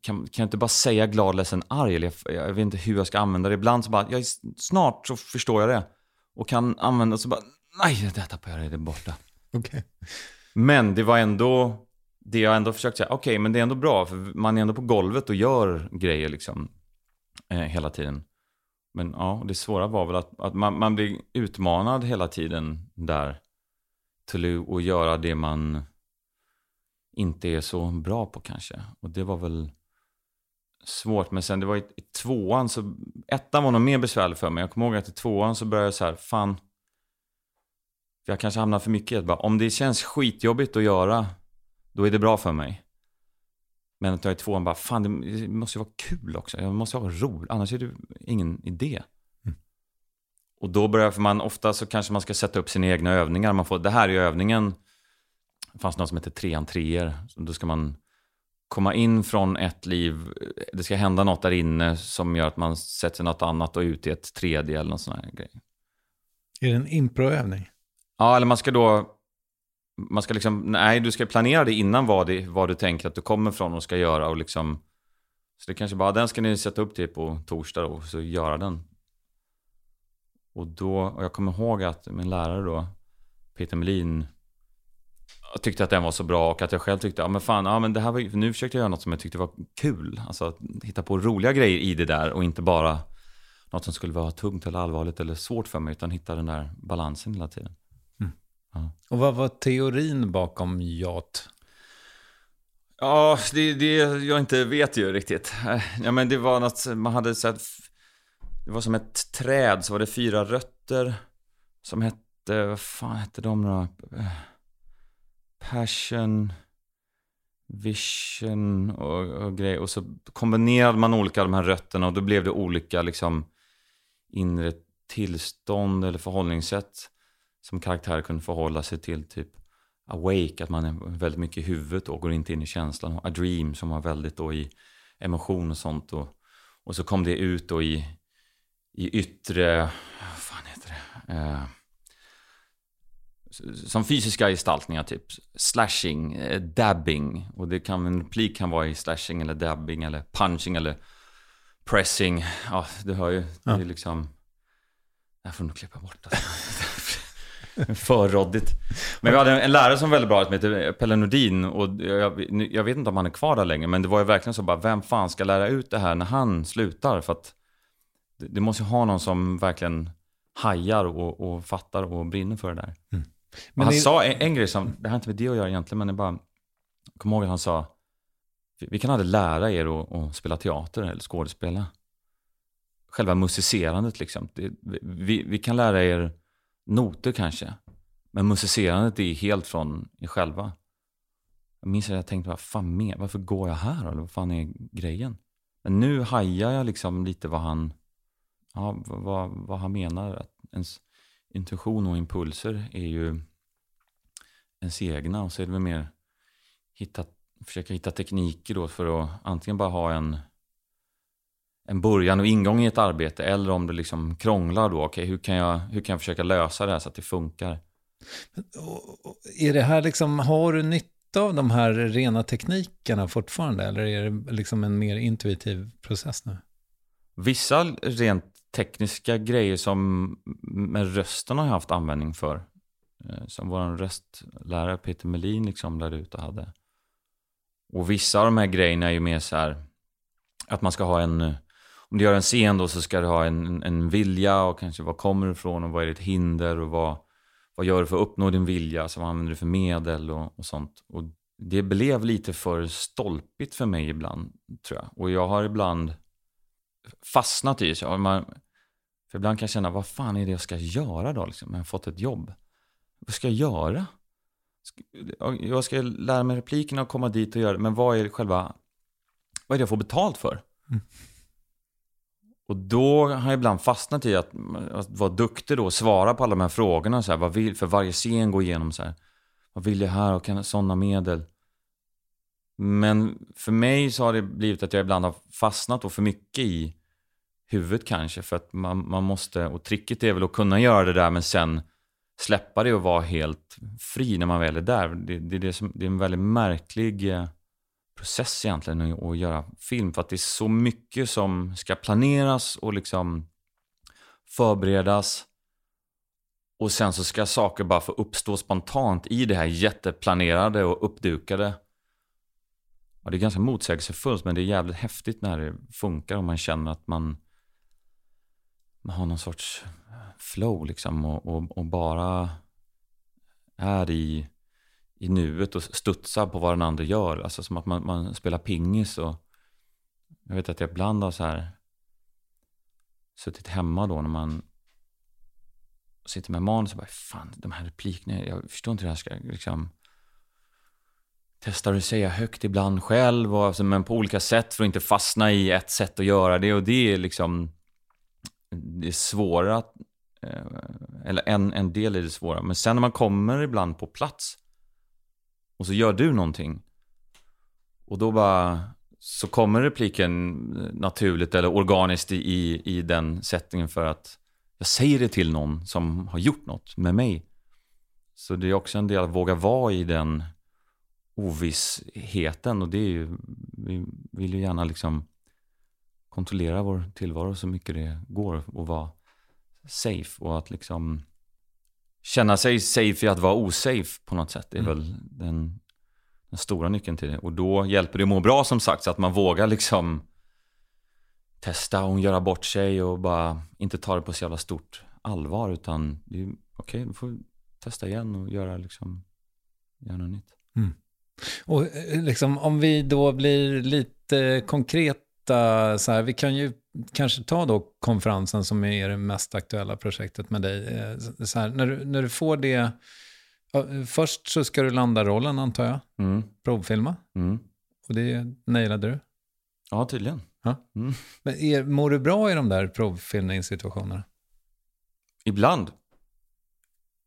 kan, kan jag inte bara säga glad, ledsen, arg? Eller jag, jag vet inte hur jag ska använda det. Ibland så bara, jag, snart så förstår jag det. Och kan använda, så bara, nej, det tappade jag det, det borta. Okej. Men det var ändå, det jag ändå försökte säga, okej, men det är ändå bra, för man är ändå på golvet och gör grejer liksom eh, hela tiden. Men ja, det svåra var väl att, att man, man blir utmanad hela tiden där till att göra det man inte är så bra på kanske. Och det var väl svårt. Men sen det var i, i tvåan, så ettan var nog mer besvärlig för mig. Jag kommer ihåg att i tvåan så började jag så här, fan, jag kanske hamnar för mycket i bara, om det känns skitjobbigt att göra, då är det bra för mig. Men att jag i tvåan bara, fan det måste ju vara kul också. Jag måste ha roligt, annars är det ingen idé. Och då börjar, för man ofta så kanske man ska sätta upp sina egna övningar. Man får, det här är övningen, det fanns något som heter trean treor. Så Då ska man komma in från ett liv, det ska hända något där inne som gör att man sätter något annat och ut i ett tredje eller någon sån här grej. Är det en improövning? Ja, eller man ska då... Man ska liksom... Nej, du ska planera det innan vad, det, vad du tänker att du kommer från och ska göra och liksom... Så det kanske bara, den ska ni sätta upp till på torsdag och så göra den. Och då, och jag kommer ihåg att min lärare då, Peter Melin, tyckte att den var så bra och att jag själv tyckte, ja men fan, ja men det här var nu försökte jag göra något som jag tyckte var kul. Alltså att hitta på roliga grejer i det där och inte bara något som skulle vara tungt eller allvarligt eller svårt för mig, utan hitta den där balansen hela tiden. Och vad var teorin bakom jat? Ja, det det jag inte vet ju riktigt. Ja, men det var något, man hade sett, det var som ett träd, så var det fyra rötter som hette, vad fan hette de då? Passion, vision och, och grejer. Och så kombinerade man olika de här rötterna och då blev det olika liksom inre tillstånd eller förhållningssätt som karaktärer kunde förhålla sig till. Typ awake, att man är väldigt mycket i huvudet och går inte in i känslan. Och a dream som var väldigt då i emotion och sånt. Och, och så kom det ut då i, i yttre, vad fan heter det? Eh, som fysiska gestaltningar typ. Slashing, eh, dabbing. Och det kan, en replik kan vara i slashing eller dabbing eller punching eller pressing. Ja, du hör ju. Det är Ja. liksom... Det här får du nog klippa bort. Alltså. <laughs> För råddigt. Men vi hade en lärare som var väldigt bra som heter Pelle Nordin. Och jag, jag, vet inte om han är kvar där längre. Men det var ju verkligen så bara, vem fan ska lära ut det här när han slutar? För att det, det måste ju ha någon som verkligen hajar och, och fattar och brinner för det där. Mm. Men han det... sa en, en, grej som, det har inte med det att göra egentligen, men det bara, kom ihåg att han sa, vi kan aldrig lära er att, att spela teater eller skådespela. Själva musicerandet liksom. Det, vi, vi kan lära er noter kanske. Men musicerandet är helt från er själva. Jag minns att jag tänkte, vad fan med, varför går jag här? Eller vad fan är grejen? Men nu hajar jag liksom lite vad han, ja, vad, vad han menar. Att ens intuition och impulser är ju ens egna. Och så är det väl mer hitta, försöka hitta tekniker då för att antingen bara ha en en början och ingång i ett arbete eller om det liksom krånglar då. Okay, hur, kan jag, hur kan jag försöka lösa det här så att det funkar? Är det här liksom, har du nytta av de här rena teknikerna fortfarande eller är det liksom en mer intuitiv process nu? Vissa rent tekniska grejer som med rösten har jag haft användning för. Eh, som vår röstlärare Peter Melin liksom lärde ut och hade. Och vissa av de här grejerna är ju mer så här att man ska ha en om du gör en scen då så ska du ha en, en vilja och kanske var kommer du ifrån och vad är ditt hinder och vad, vad gör du för att uppnå din vilja, så vad använder du för medel och, och sånt. Och det blev lite för stolpigt för mig ibland, tror jag. Och jag har ibland fastnat i det. Man, för ibland kan jag känna, vad fan är det jag ska göra då? Liksom? Jag har fått ett jobb. Vad ska jag göra? Jag ska lära mig replikerna och komma dit och göra det. Men vad är själva, vad är det jag får betalt för? Mm. Och då har jag ibland fastnat i att, att vara duktig då och svara på alla de här frågorna. Så här, vad vill, för varje scen gå igenom så här. Vad vill jag här och kan sådana medel? Men för mig så har det blivit att jag ibland har fastnat och för mycket i huvudet kanske. För att man, man måste, och tricket är väl att kunna göra det där men sen släppa det och vara helt fri när man väl är där. Det, det, det, är, som, det är en väldigt märklig eh, process egentligen att göra film. För att det är så mycket som ska planeras och liksom förberedas. Och sen så ska saker bara få uppstå spontant i det här jätteplanerade och uppdukade. Ja, det är ganska motsägelsefullt men det är jävligt häftigt när det funkar och man känner att man har någon sorts flow liksom och, och, och bara är i i nuet och studsar på vad den andra gör. Alltså som att man, man spelar pingis och jag vet att jag ibland har så här suttit hemma då när man sitter med manus och bara fan de här replikerna, jag förstår inte hur jag ska liksom testar att säga högt ibland själv och, alltså, men på olika sätt för att inte fastna i ett sätt att göra det och det är liksom det är svåra eh, eller en, en del är det svåra men sen när man kommer ibland på plats och så gör du någonting. Och då bara, så kommer repliken naturligt eller organiskt i, i den sättningen för att jag säger det till någon som har gjort något med mig. Så det är också en del att våga vara i den ovissheten och det är ju, vi vill ju gärna liksom kontrollera vår tillvaro så mycket det går och vara safe och att liksom känna sig safe i att vara osafe på något sätt. Det är mm. väl den, den, stora nyckeln till det. Och då hjälper det att må bra som sagt, så att man vågar liksom testa och göra bort sig och bara inte ta det på så jävla stort allvar. Utan okej, okay, då får vi testa igen och göra, liksom, göra något nytt. Mm. Och eh, liksom, om vi då blir lite konkreta, så här, vi kan ju kanske ta då konferensen som är det mest aktuella projektet med dig. Eh, så här, när, du, när du får det, först så ska du landa rollen antar jag, mm. provfilma. Mm. Och det nailade du? Ja, tydligen. Ja. Mm. Men är, mår du bra i de där provfilmningssituationerna? Ibland.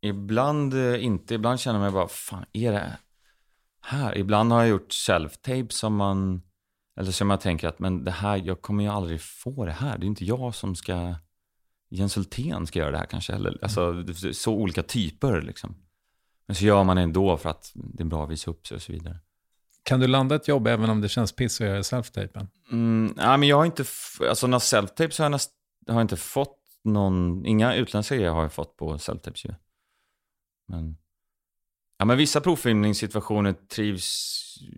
Ibland eh, inte. Ibland känner jag mig bara, fan är det här? Ibland har jag gjort self-tape som man eller som jag tänker att men det här, jag kommer ju aldrig få det här. Det är inte jag som ska, Jens Hultén ska göra det här kanske. Eller, alltså, så olika typer liksom. Men så gör man det ändå för att det är bra att visa upp sig och så vidare. Kan du landa ett jobb även om det känns piss att göra self-tapen? Mm, nej, men jag har inte, alltså några self-tape så har jag, näst, har jag inte fått någon, inga utländska grejer har jag fått på self-tapes ju. Men, ja, men vissa provfilmningssituationer trivs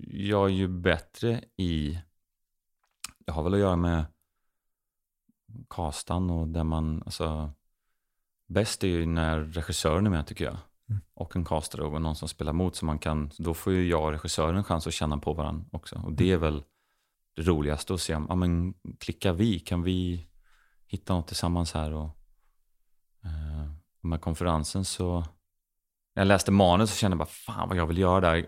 jag ju bättre i. Det har väl att göra med kastan och där man, alltså bäst är ju när regissören är med tycker jag. Mm. Och en castare och någon som spelar mot så man kan, då får ju jag och regissören en chans att känna på varandra också. Och det är väl det roligaste att se, ja men klickar vi? Kan vi hitta något tillsammans här? Och, eh, med konferensen så, när jag läste manus så kände jag bara, fan vad jag vill göra där.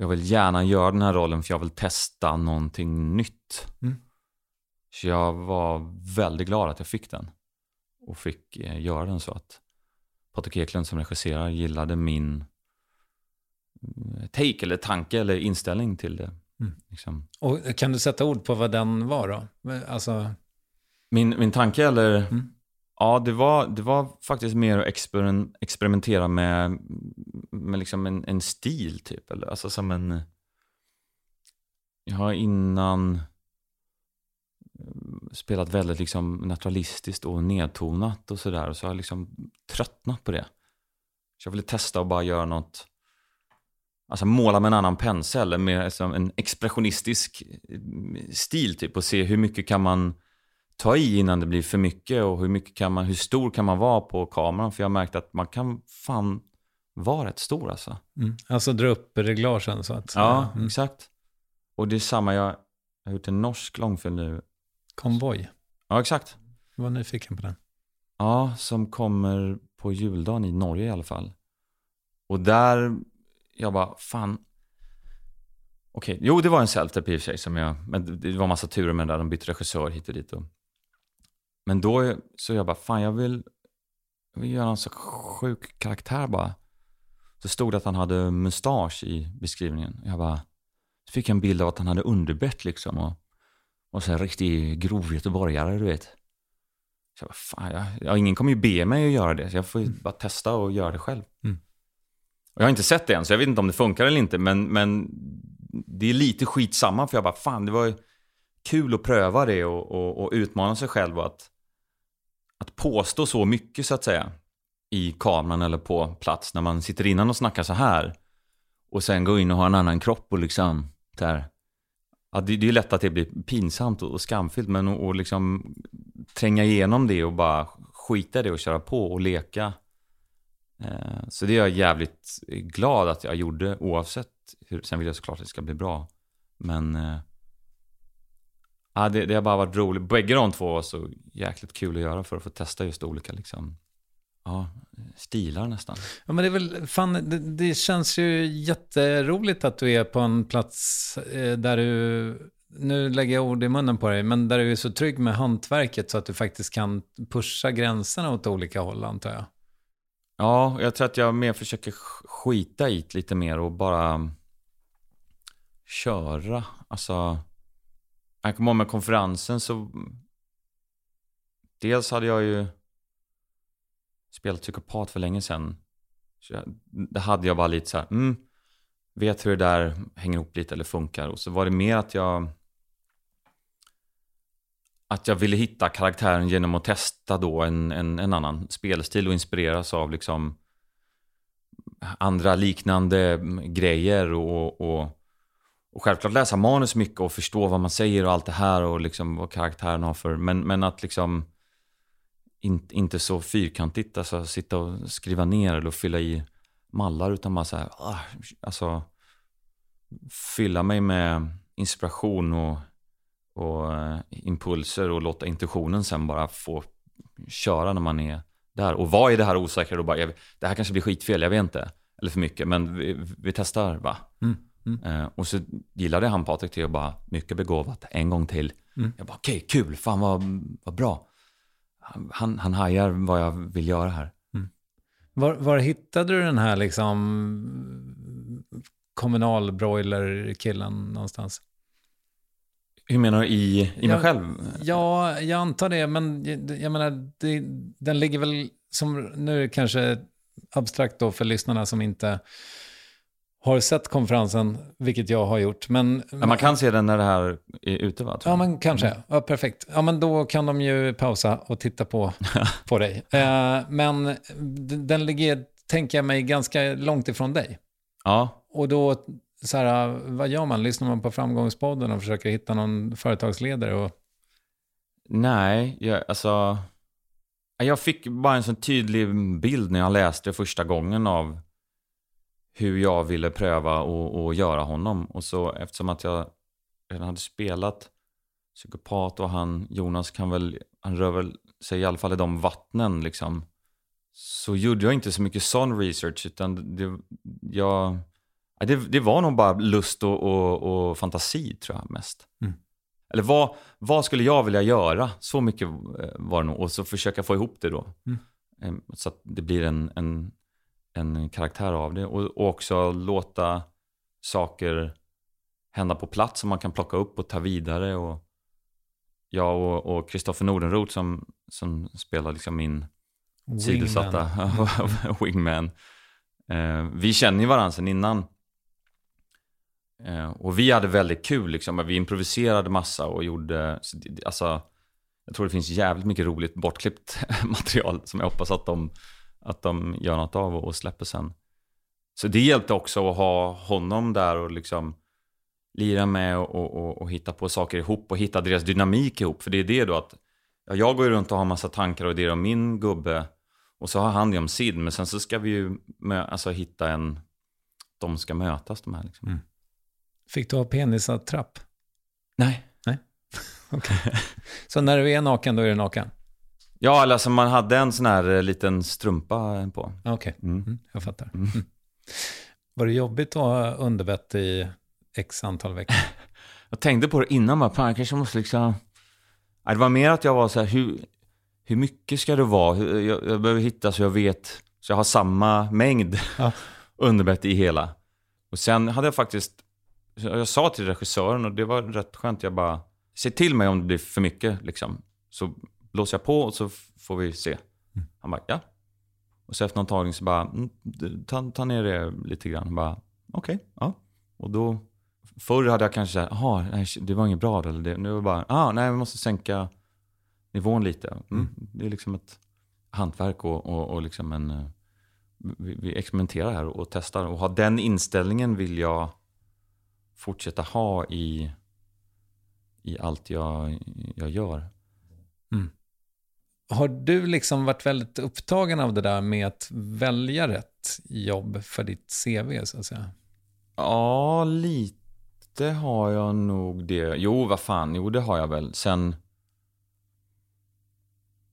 Jag vill gärna göra den här rollen för jag vill testa någonting nytt. Mm. Så jag var väldigt glad att jag fick den. Och fick eh, göra den så att Patrik Eklund som regisserar gillade min eh, take eller tanke eller inställning till det. Mm. Liksom. Och kan du sätta ord på vad den var då? Alltså, Min, min tanke eller? Mm. Ja, det var, det var faktiskt mer att exper experimentera med, med liksom en, en stil typ. Eller, alltså som en... Jag har innan eh, spelat väldigt liksom naturalistiskt och nedtonat och sådär. Och så har jag liksom tröttnat på det. Så jag ville testa och bara göra något Alltså måla med en annan pensel, Med en expressionistisk eh, stil typ och se hur mycket kan man ta i innan det blir för mycket och hur mycket kan man, hur stor kan man vara på kameran? För jag har märkt att man kan fan vara rätt stor alltså. mm. alltså dra upp reglagen så att Ja, Mm. exakt. Och det är samma, jag har gjort en norsk långfilm nu. Konvoj. Ja, exakt. Jag var nyfiken på den. Ja, som kommer på juldagen i Norge i alla fall. Och där, jag bara, fan. Okej, jo det var en self-tape i och för sig som jag, men det var massa turer med det där, de bytte regissör hit och dit. Och, men då, så jag bara, fan jag vill, jag vill göra en så sjuk karaktär bara. Så stod det att han hade mustasch i beskrivningen. Jag bara, så fick jag en bild av att han hade underbett liksom. Och, och så en riktig grov göteborgare, du vet. Så jag bara, fan, jag, ja, ingen kommer ju be mig att göra det. Så jag får ju bara testa och göra det själv. Mm. Och jag har inte sett det än, så jag vet inte om det funkar eller inte. Men, men det är lite skitsamma, för jag bara, fan, det var kul att pröva det och, och, och utmana sig själv. Att, att påstå så mycket, så att säga, i kameran eller på plats när man sitter innan och snackar så här. Och sen gå in och ha en annan kropp och liksom, där. Ja, det, det är lätt att det blir pinsamt och, och skamfyllt, men att liksom tränga igenom det och bara skita i det och köra på och leka. Eh, så det är jag jävligt glad att jag gjorde oavsett hur, sen vill jag såklart att det ska bli bra. Men eh, ja, det, det har bara varit roligt. Bägge de två var så jäkligt kul att göra för att få testa just olika liksom, ja, stilar nästan. Ja, men det är väl, fan, det, det känns ju jätteroligt att du är på en plats eh, där du, nu lägger jag ord i munnen på dig, men där du är så trygg med hantverket så att du faktiskt kan pusha gränserna åt olika håll, antar jag. Ja, jag tror att jag mer försöker sk- skita i det lite mer och bara köra. Alltså, jag kommer ihåg med konferensen så dels hade jag ju spelat psykopat för länge sedan. Så jag, det hade jag bara lite så här, mm, vet hur det där hänger ihop lite eller funkar. Och så var det mer att jag att jag ville hitta karaktären genom att testa då en, en, en annan spelstil och inspireras av liksom andra liknande grejer och, och, och självklart läsa manus mycket och förstå vad man säger och allt det här och liksom vad karaktären har för, men, men att liksom in, inte så fyrkantigt, alltså sitta och skriva ner eller fylla i mallar utan bara så här, ah, alltså fylla mig med inspiration och och eh, impulser och låta intuitionen sen bara få köra när man är där. Och vad är det här osäkra? Och bara, jag, det här kanske blir skitfel, jag vet inte. Eller för mycket, men vi, vi testar va? Mm, mm. Eh, och så gillade han Patrik till att bara, mycket begåvat, en gång till. Mm. Jag bara, okej, kul, fan vad, vad bra. Han, han hajar vad jag vill göra här. Var, var hittade du den här liksom kommunalbroiler-killen någonstans? Hur menar du i, i mig Ja, själv? Ja, jag antar det, men jag, jag menar, det, den ligger väl som, nu kanske abstrakt då för lyssnarna som inte har sett konferensen, vilket jag har gjort. Men, Ja, man kan se den när det här är ute va? Ja, men kanske. Ja, perfekt. Ja, men då kan de ju pausa och titta på, <laughs> på dig. Eh, men den ligger, tänker jag mig, ganska långt ifrån dig. Ja, Och då, så här, vad gör man? Lyssnar man på Framgångspodden och försöker hitta någon företagsledare? Och, nej, jag, alltså... Jag fick bara en sån tydlig bild när jag läste första gången av hur jag ville pröva och, och göra honom. Och så eftersom att jag redan hade spelat psykopat och han, Jonas kan väl, han rör väl sig i alla fall i de vattnen liksom. Så gjorde jag inte så mycket sån research utan det, jag, ja, det, det var nog bara lust och, och, och fantasi tror jag mest. Mm. Eller vad, vad skulle jag vilja göra? Så mycket eh, var det nog. Och så försöka få ihop det då. Mm. Eh, Så att det blir en, en, en karaktär av det. Och, och också låta saker hända på plats som man kan plocka upp och ta vidare. Och jag och- Kristoffer Nordenroth som, som spelar liksom min sidosatta <laughs> wingman. Eh, vi känner ju varandra sedan innan. Eh, och vi hade väldigt kul liksom. Vi improviserade massa och gjorde, alltså, jag tror det finns jävligt mycket roligt bortklippt <laughs> material som jag hoppas att de, att de gör något av och släpper sen. Så det hjälpte också att ha honom där och liksom lira med och, och, och, och hitta på saker ihop och hitta deras dynamik ihop. För det är det då att ja, jag går ju runt och har massa tankar och idéer om min gubbe och så har han det om sin. Men sen så ska vi ju alltså, hitta en, de ska mötas de här liksom. Mm. Fick du ha penisattrapp? Nej. Nej. <laughs> Okej. Så när du är naken, då är du naken? Ja, eller alltså man hade en sån här eh, liten strumpa på. Okej, Mm. mm, jag fattar. Mm. Var det jobbigt att ha underbett i x antal veckor? <laughs> Jag tänkte på det innan, bara, fan, jag kanske måste liksom... Det var mer att jag var så här, hur, hur mycket ska det vara? Jag, jag behöver hitta så jag vet, så jag har samma mängd Ja. <laughs> underbett i hela. Och sen hade jag faktiskt, jag sa till regissören och det var rätt skönt, jag bara, se till mig om det blir för mycket liksom. Så blåser jag på och så får vi se. Han bara, ja. Och så efter någon tagning så bara, mm, ta, ta ner det lite grann. Han bara, okej, ja. Och då, förr hade jag kanske såhär, jaha, det var inget bra eller det. Nu är det bara, ah, nej, vi måste sänka nivån lite. Mm. Det är liksom ett hantverk och, och, och liksom en, eh, vi, vi experimenterar här och testar. Och ha den inställningen vill jag fortsätta ha i, i allt jag, jag gör. Har du liksom varit väldigt upptagen av det där med att välja rätt jobb för ditt CV, så att säga? Ja, lite har jag nog det. Jo, vad fan, jo det har jag väl. Sen,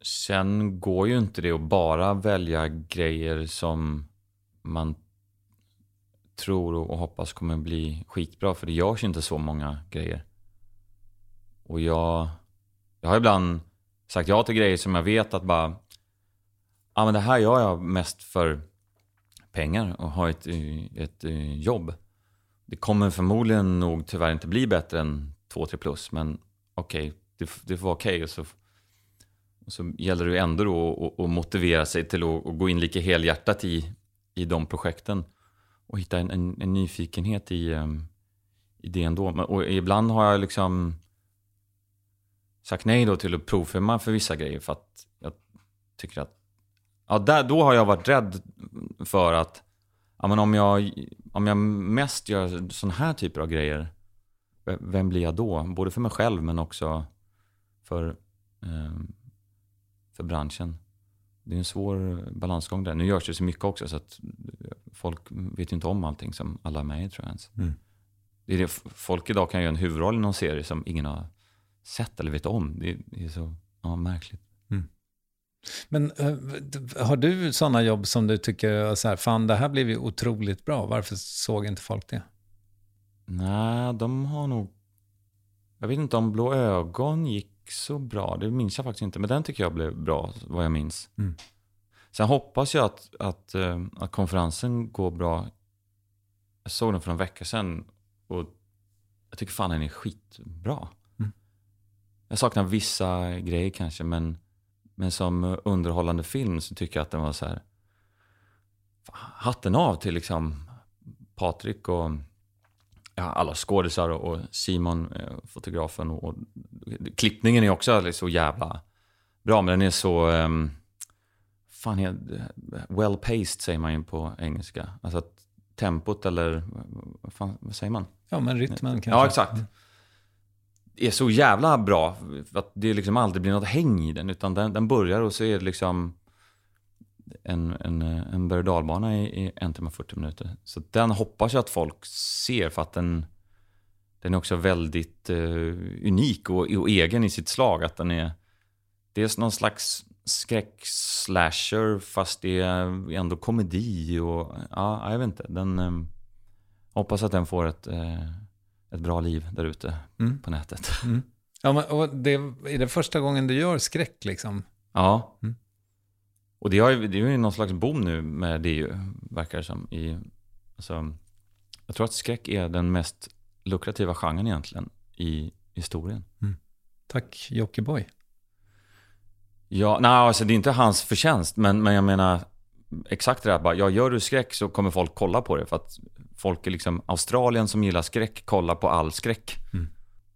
sen går ju inte det att bara välja grejer som man tror och hoppas kommer bli skitbra. För det görs ju inte så många grejer. Och jag, jag har ibland sagt ja till grejer som jag vet att bara, ja men det här gör jag mest för pengar och ha ett, eh, ett eh, jobb. Det kommer förmodligen nog tyvärr inte bli bättre än 2-3 plus, men okej, det, det får vara okej. Och, så, och så gäller det ju ändå då att, att motivera sig till att, att gå in lika helhjärtat i, i de projekten och hitta en, en, en nyfikenhet i, um, i det ändå. Men, och ibland har jag liksom sagt nej då till att provfilma för vissa grejer för att jag tycker att Ja, där, då har jag varit rädd för att ja, men om, jag, om jag mest gör sån här typer av grejer, vem blir jag då? Både för mig själv men också för, eh, för branschen. Det är en svår balansgång där. Nu görs det så mycket också så att folk vet ju inte om allting som alla är med i tror jag ens. Mm. Det är det, folk idag kan göra en huvudroll i någon serie som ingen har sett eller vet om. Det, är så ja, märkligt. Men eh, har du sådana jobb som du tycker, så här, fan det här blev ju otroligt bra, varför såg inte folk det? Nej, de har nog... Jag vet inte om Blå ögon gick så bra. Det minns jag faktiskt inte. Men den tycker jag blev bra, vad jag minns. Mm. Sen hoppas jag att, att, eh, att konferensen går bra. Jag såg den för en vecka sedan och jag tycker fan den är skitbra. Mm. Jag saknar vissa grejer kanske, men, men som underhållande film så tycker jag att den var så här... Hatten av till liksom Patrik och ja, alla skådisar och, Simon, eh, fotografen. Och, och, klippningen är också så jävla bra, men den är så... Um, fan heter Well paced säger man ju på engelska. Alltså att tempot eller vad, fan, vad säger man? Ja, men rytmen kanske. Ja, exakt. Är så jävla bra. För att det liksom aldrig blir något häng i den. Utan den, den börjar och så är det liksom en, en, en berg och i, i en timme och 40 minuter. Så den hoppas jag att folk ser för att den, den är också väldigt uh, unik och, och, egen i sitt slag. Att den är dels någon slags skräck-slasher fast det är ändå komedi och ja, jag vet inte. Den, um, hoppas att den får ett, uh, ett bra liv där ute mm. på nätet. Mm. Ja, men, och det, är det första gången du gör skräck liksom? Ja. Mm. Och det, har ju, det är ju någon slags boom nu med det ju, verkar det som. I, alltså, jag tror att skräck är den mest lukrativa genren egentligen i historien. Mm. Tack Jockiboi. Ja, nej, alltså det är inte hans förtjänst, men, men jag menar exakt det där, bara, ja, gör du skräck så kommer folk kolla på det. För att folk i liksom, Australien som gillar skräck kollar på all skräck. Mm.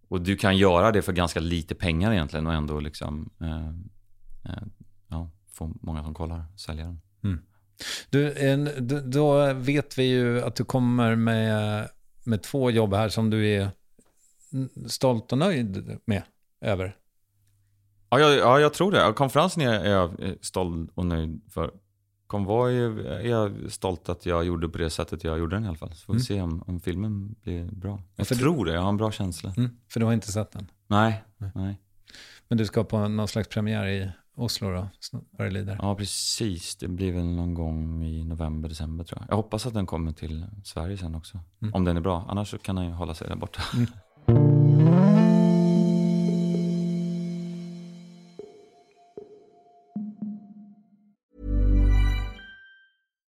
Och du kan göra det för ganska lite pengar egentligen och ändå liksom, eh, eh, ja, få många som kollar, sälja den. Mm. Du, en, då vet vi ju att du kommer med, med två jobb här som du är stolt och nöjd med, över. Ja, jag, ja, jag tror det. Konferensen är jag stolt och nöjd för. Konvoj är jag stolt att jag gjorde på det sättet jag gjorde den i alla fall. Så får vi mm. se om, om filmen blir bra. Jag för tror du... det, jag har en bra känsla. Mm, för du har inte sett den? Nej, nej. nej. Men du ska på någon slags premiär i Oslo då, vad det lider? Ja, precis. Det blir väl någon gång i november, december tror jag. Jag hoppas att den kommer till Sverige sen också. Mm. Om den är bra. Annars så kan den ju hålla sig där borta. <laughs>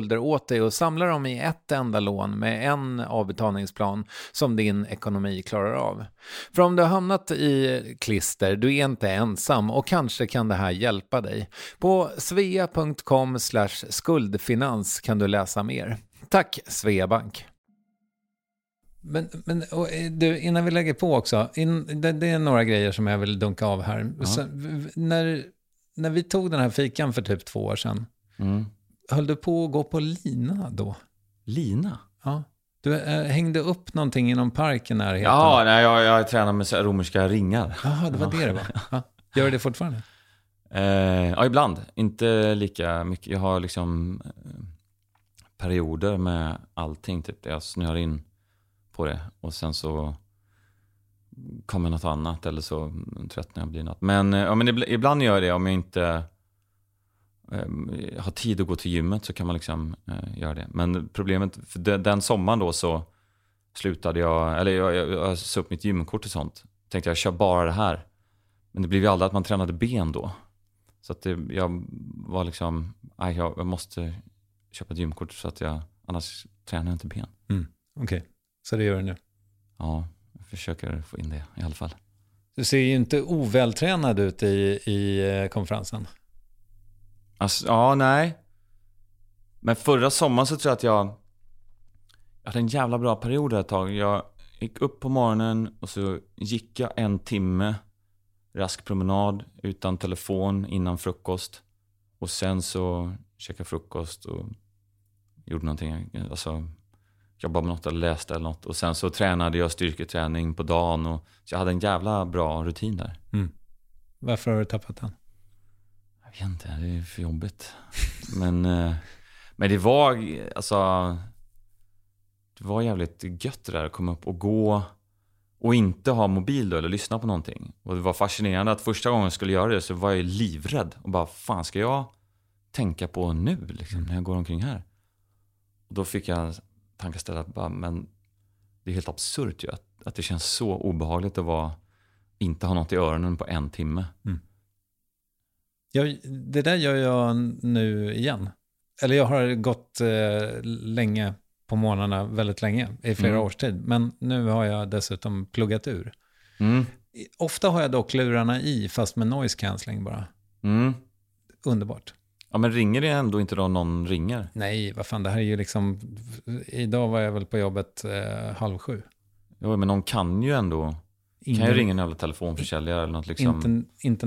skulder åt dig och samla dem i ett enda lån med en avbetalningsplan som din ekonomi klarar av. För om du har hamnat i klister, du är inte ensam och kanske kan det här hjälpa dig. På svea.com skuldfinans kan du läsa mer. Tack Sveabank! Men, men och, eh, du, innan vi lägger på också, in, det, det är några grejer som jag vill dunka av här. Ja. Så, när, när vi tog den här fikan för typ två år sedan, Mm. Höll du på att gå på lina då? Lina? Ja. Du eh, hängde upp någonting i någon park i närheten. Ja, nej, jag, jag tränar med romerska ringar. Jaha, det var det det var. <laughs> Ja. Gör du det fortfarande? Eh, ja, ibland. Inte lika mycket. Jag har liksom eh, perioder med allting. Typ, jag snöar in på det. Och sen så kommer något annat. Eller så tröttnar jag och blir något. Men, eh, ja, men ibl- ibland gör jag det om jag inte eh, har tid att gå till gymmet. Så kan man liksom eh, göra det. Men problemet, för den, den sommaren då så slutade jag, eller jag, jag, jag sa upp mitt gymkort och sånt. Tänkte jag kör bara det här. Men det blev ju aldrig att man tränade ben då. Så att det, jag var liksom, nej, jag, jag måste köpa ett gymkort så att jag, annars tränar jag inte ben. Mm. Okej, så det gör du nu. Ja, jag försöker få in det i alla fall. Du ser ju inte ovältränad ut i, i eh, konferensen. Alltså, ja, nej. Men förra sommaren så tror jag att jag, jag hade en jävla bra period där ett tag. Jag gick upp på morgonen och så gick jag en timme rask promenad utan telefon innan frukost. Och sen så käkade jag frukost och gjorde någonting. Alltså jobbade med något eller läste eller något. Och sen så tränade jag styrketräning på dagen. Och, så jag hade en jävla bra rutin där. Mm. Varför har du tappat den? Jag vet inte, det är för jobbigt. Men, eh, men det var, alltså, det var jävligt gött det där att komma upp och gå och inte ha mobil då eller lyssna på någonting. Och det var fascinerande att första gången jag skulle göra det så var jag livrädd och bara, fan ska jag tänka på nu liksom, när jag går omkring här? Och då fick jag tankeställa, bara, men det är helt absurt ju att, att det känns så obehagligt att vara, inte ha något i öronen på en timme. Mm. Jag, det där gör jag nu igen. Eller jag har gått eh, länge på morgnarna, väldigt länge, i flera Mm. års tid. Men nu har jag dessutom pluggat ur. Mm. Ofta har jag dock lurarna i, fast med noise cancelling bara. Mm. Underbart. Ja men ringer det ändå inte då någon ringer? Nej, vad fan, det här är ju liksom... Idag var jag väl på jobbet eh, halv sju. Jo men någon kan ju ändå, Ingen- kan ju ringa en jävla telefonförsäljare eller något liksom. Inte, inte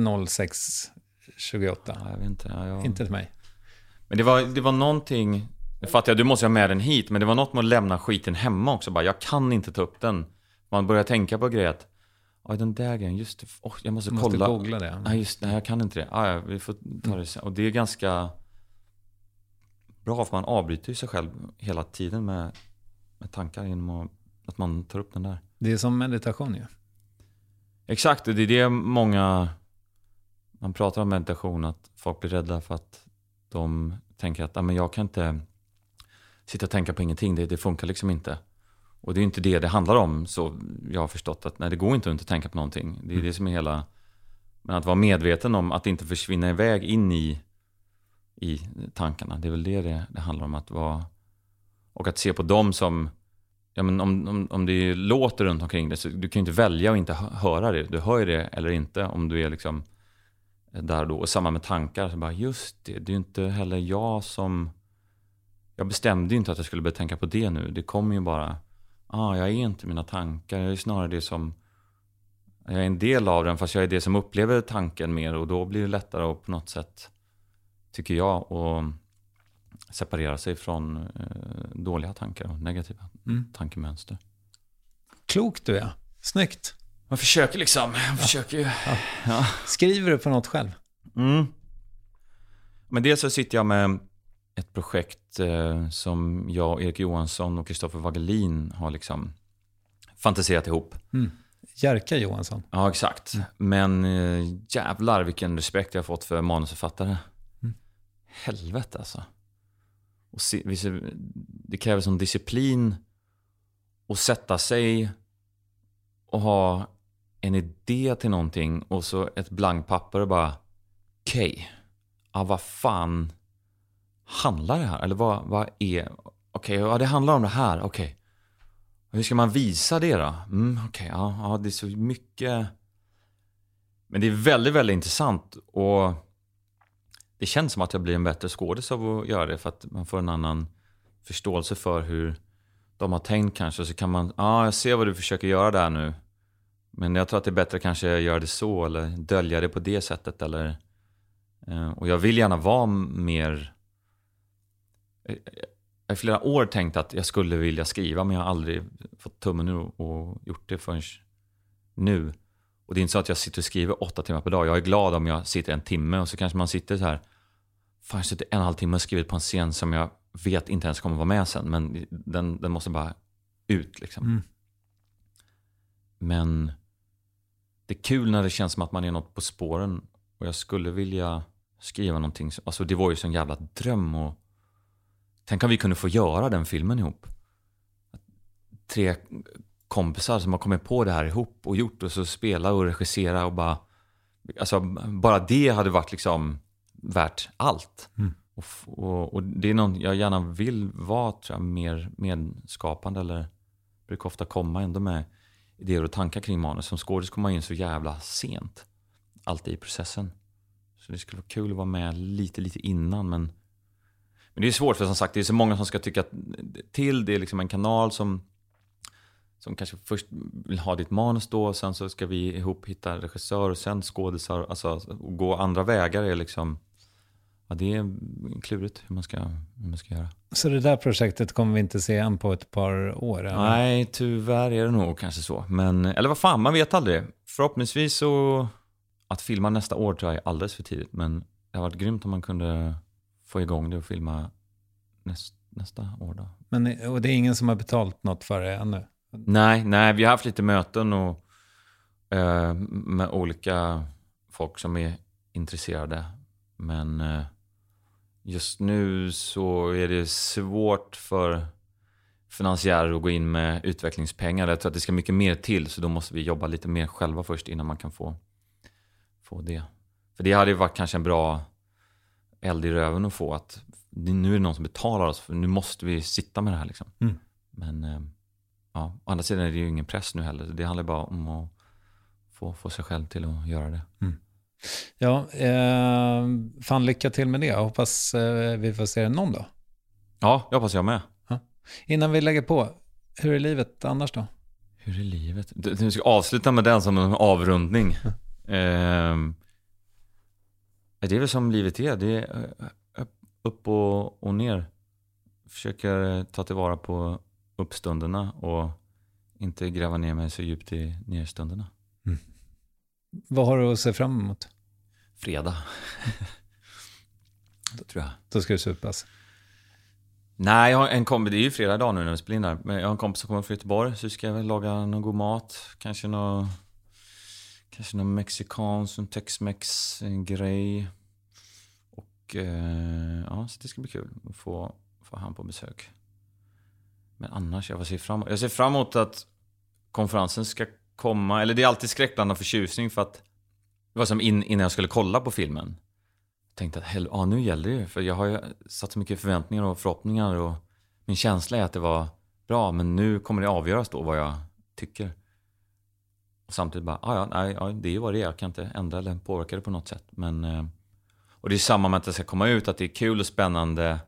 0628. Ja, jag vet inte. Ja, jag... Inte till mig. Men det var, det var någonting, jag fattar jag, du måste ha med den hit, men det var något med att lämna skiten hemma också. Bara, jag kan inte ta upp den. Man börjar tänka på grejer att, den där grejen, just det, oh, jag måste, Måste kolla. googla det. Nej, just nej, jag kan inte det. Ah, ja, vi får ta det sen. Och det är ganska bra, för man avbryter ju sig själv hela tiden med, med tankar genom att, man tar upp den där. Det är som meditation ju. Exakt, och det är det många... Man pratar om meditation, att folk blir rädda för att de tänker att ah, men jag kan inte sitta och tänka på ingenting, det, det funkar liksom inte. Och det är inte det det handlar om, så jag har förstått att nej, det går inte att inte tänka på någonting. Det är det som är hela... Men att vara medveten om att inte försvinna iväg in i, i tankarna, det är väl det, det det handlar om. att vara Och att se på dem som Ja, men om, om, om det låter runt omkring det så du kan ju inte välja att inte hö- höra det. Du hör ju det eller inte om du är liksom där då. Och samma med tankar. Så bara, just det, det är ju inte heller jag som... Jag bestämde ju inte att jag skulle börja tänka på det nu. Det kommer ju bara... Ah, jag är inte mina tankar. Jag är snarare det som... Jag är en del av den fast jag är det som upplever tanken mer. Och då blir det lättare att på något sätt, tycker jag, att separera sig från eh, dåliga tankar och negativa Mm. tankemönster. Klokt du är. Snyggt. Man försöker liksom. Man försöker ju. Ja. Skriver du på något själv? Mm. Men dels så sitter jag med ett projekt eh, som jag, Erik Johansson och Kristoffer Wagelin har liksom fantiserat ihop. Mm. Jerka Johansson. Ja, exakt. Men eh, jävlar vilken respekt jag har fått för manusförfattare. Mm. Helvete alltså. Och se, det kräver sån disciplin att sätta sig och ha en idé till någonting och så ett blankt papper och bara okej, ja, vad fan handlar det här? Eller vad, vad är, okej, ja det handlar om det här, okej. Hur ska man visa det då? Mm, okej, ja, ja, det är så mycket. Men det är väldigt, väldigt intressant och det känns som att jag blir en bättre skådis av att göra det för att man får en annan förståelse för hur de har tänkt kanske. Så kan man, ja ah, jag ser vad du försöker göra där nu. Men jag tror att det är bättre kanske att göra det så eller dölja det på det sättet. Eller, eh, och jag vill gärna vara mer... Jag har i flera år tänkt att jag skulle vilja skriva men jag har aldrig fått tummen ur och gjort det förrän nu. Och det är inte så att jag sitter och skriver åtta timmar per dag. Jag är glad om jag sitter en timme och så kanske man sitter så här. Fan, jag sitter en och en halv timme och skrivit på en scen som jag vet inte ens kommer vara med sen. Men den, den måste bara ut liksom. Mm. Men det är kul när det känns som att man är något på spåren. Och jag skulle vilja skriva någonting. Alltså det var ju sån jävla dröm. Och tänk om vi kunde få göra den filmen ihop. Tre kompisar som har kommit på det här ihop och gjort och så spela och regissera och bara... Alltså bara det hade varit liksom värt allt. Mm. Och, och, och, det är något jag gärna vill vara tror jag, mer medskapande eller brukar ofta komma ändå med idéer och tankar kring manus. Som skådis kommer man in så jävla sent. Alltid i processen. Så det skulle vara kul att vara med lite, lite innan men men det är svårt för som sagt, det är så många som ska tycka till. Det är liksom en kanal som som kanske först vill ha ditt manus då, och sen så ska vi ihop hitta regissör och sen skådisar. Alltså gå andra vägar är liksom, ja det är klurigt hur man ska, hur man ska göra. Så det där projektet kommer vi inte se än på ett par år? Eller? Nej, tyvärr är det nog kanske så. Men, eller vad fan, man vet aldrig. Förhoppningsvis så, att filma nästa år tror jag är alldeles för tidigt. Men det har varit grymt om man kunde få igång det och filma näst, nästa år då. Men, och det är ingen som har betalt något för det ännu? Nej, nej, vi har haft lite möten och, eh, med olika folk som är intresserade. Men eh, just nu så är det svårt för finansiärer att gå in med utvecklingspengar. Jag tror att det ska mycket mer till, så då måste vi jobba lite mer själva först innan man kan få, få det. För det hade ju varit kanske en bra eld i röven att få att nu är det någon som betalar oss, för nu måste vi sitta med det här liksom. Mm. Men eh, ja, å andra sidan är det ju ingen press nu heller. Det handlar bara om att få, få sig själv till att göra det. Mm. Ja, eh, fan lycka till med det. Jag hoppas eh, vi får se det någon dag. Ja, det hoppas jag med. Ja. Innan vi lägger på, hur är livet annars då? Hur är livet? Du, du ska avsluta med den som en avrundning. eh, det är väl som livet är. Det är eh, upp och, och ner. Försöker ta tillvara på uppstunderna och inte gräva ner mig så djupt i nerstunderna. Mm. Vad har du att se fram emot? Fredag. <laughs> Då tror jag. Då ska du supas? Nej, jag har en kompis, det är ju fredag idag nu när vi spelar in här. Men jag har en kompis som kommer från Göteborg, så ska jag väl laga någon god mat. Kanske någon, kanske någon mexikansk, en tex-mex grej. Och eh, ja, så det ska bli kul att få, få han på besök. Men annars, jag ser fram, jag ser fram emot att konferensen ska komma. Eller det är alltid skräckblandad förtjusning för att det var som in, innan jag skulle kolla på filmen. Jag tänkte att hell, ja, nu gäller det ju. För jag har ju satt så mycket förväntningar och förhoppningar. Och min känsla är att det var bra. Men nu kommer det avgöras då vad jag tycker. Och samtidigt bara, ah, ja, nej, ja, det är ju vad det är. Jag kan inte ändra eller påverka det på något sätt. Men, eh, och det är samma med att det ska komma ut. Att det är kul och spännande.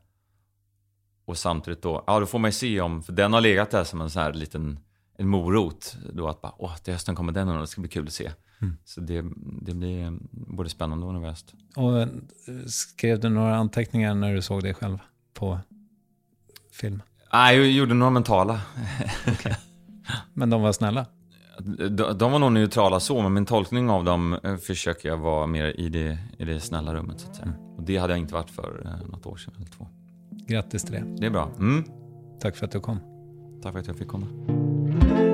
Och samtidigt då, ja då får man ju se om, för den har legat där som en sån här liten en morot. Då att bara, åh till hösten kommer den och det ska bli kul att se. Mm. Så det, det blir både spännande och nervöst. Och skrev du några anteckningar när du såg dig själv på film? Nej, jag gjorde några mentala. okay. Men de var snälla? De, de, var nog neutrala så, men min tolkning av dem eh, försöker jag vara mer i det, i det snälla rummet. Så att säga. Mm. Och det hade jag inte varit för eh, något år sedan eller två. Grattis till det. Det är bra. Mm. Tack för att du kom. Tack för att jag fick komma. De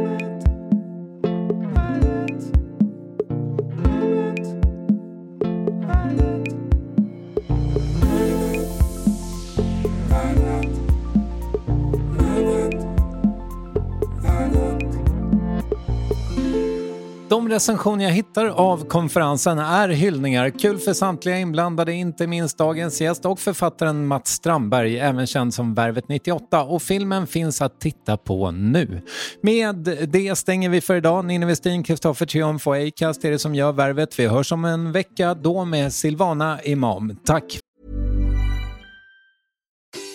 recension jag hittar av konferensen är hyllningar. Kul för samtliga inblandade, inte minst dagens gäst och författaren Mats Strandberg, även känd som Värvet 98. Och filmen finns att titta på nu. Med det stänger vi för idag. Ninni Westin, Kristoffer Triumf och Acast är det som gör Värvet. Vi hörs om en vecka, då med Silvana Imam. Tack!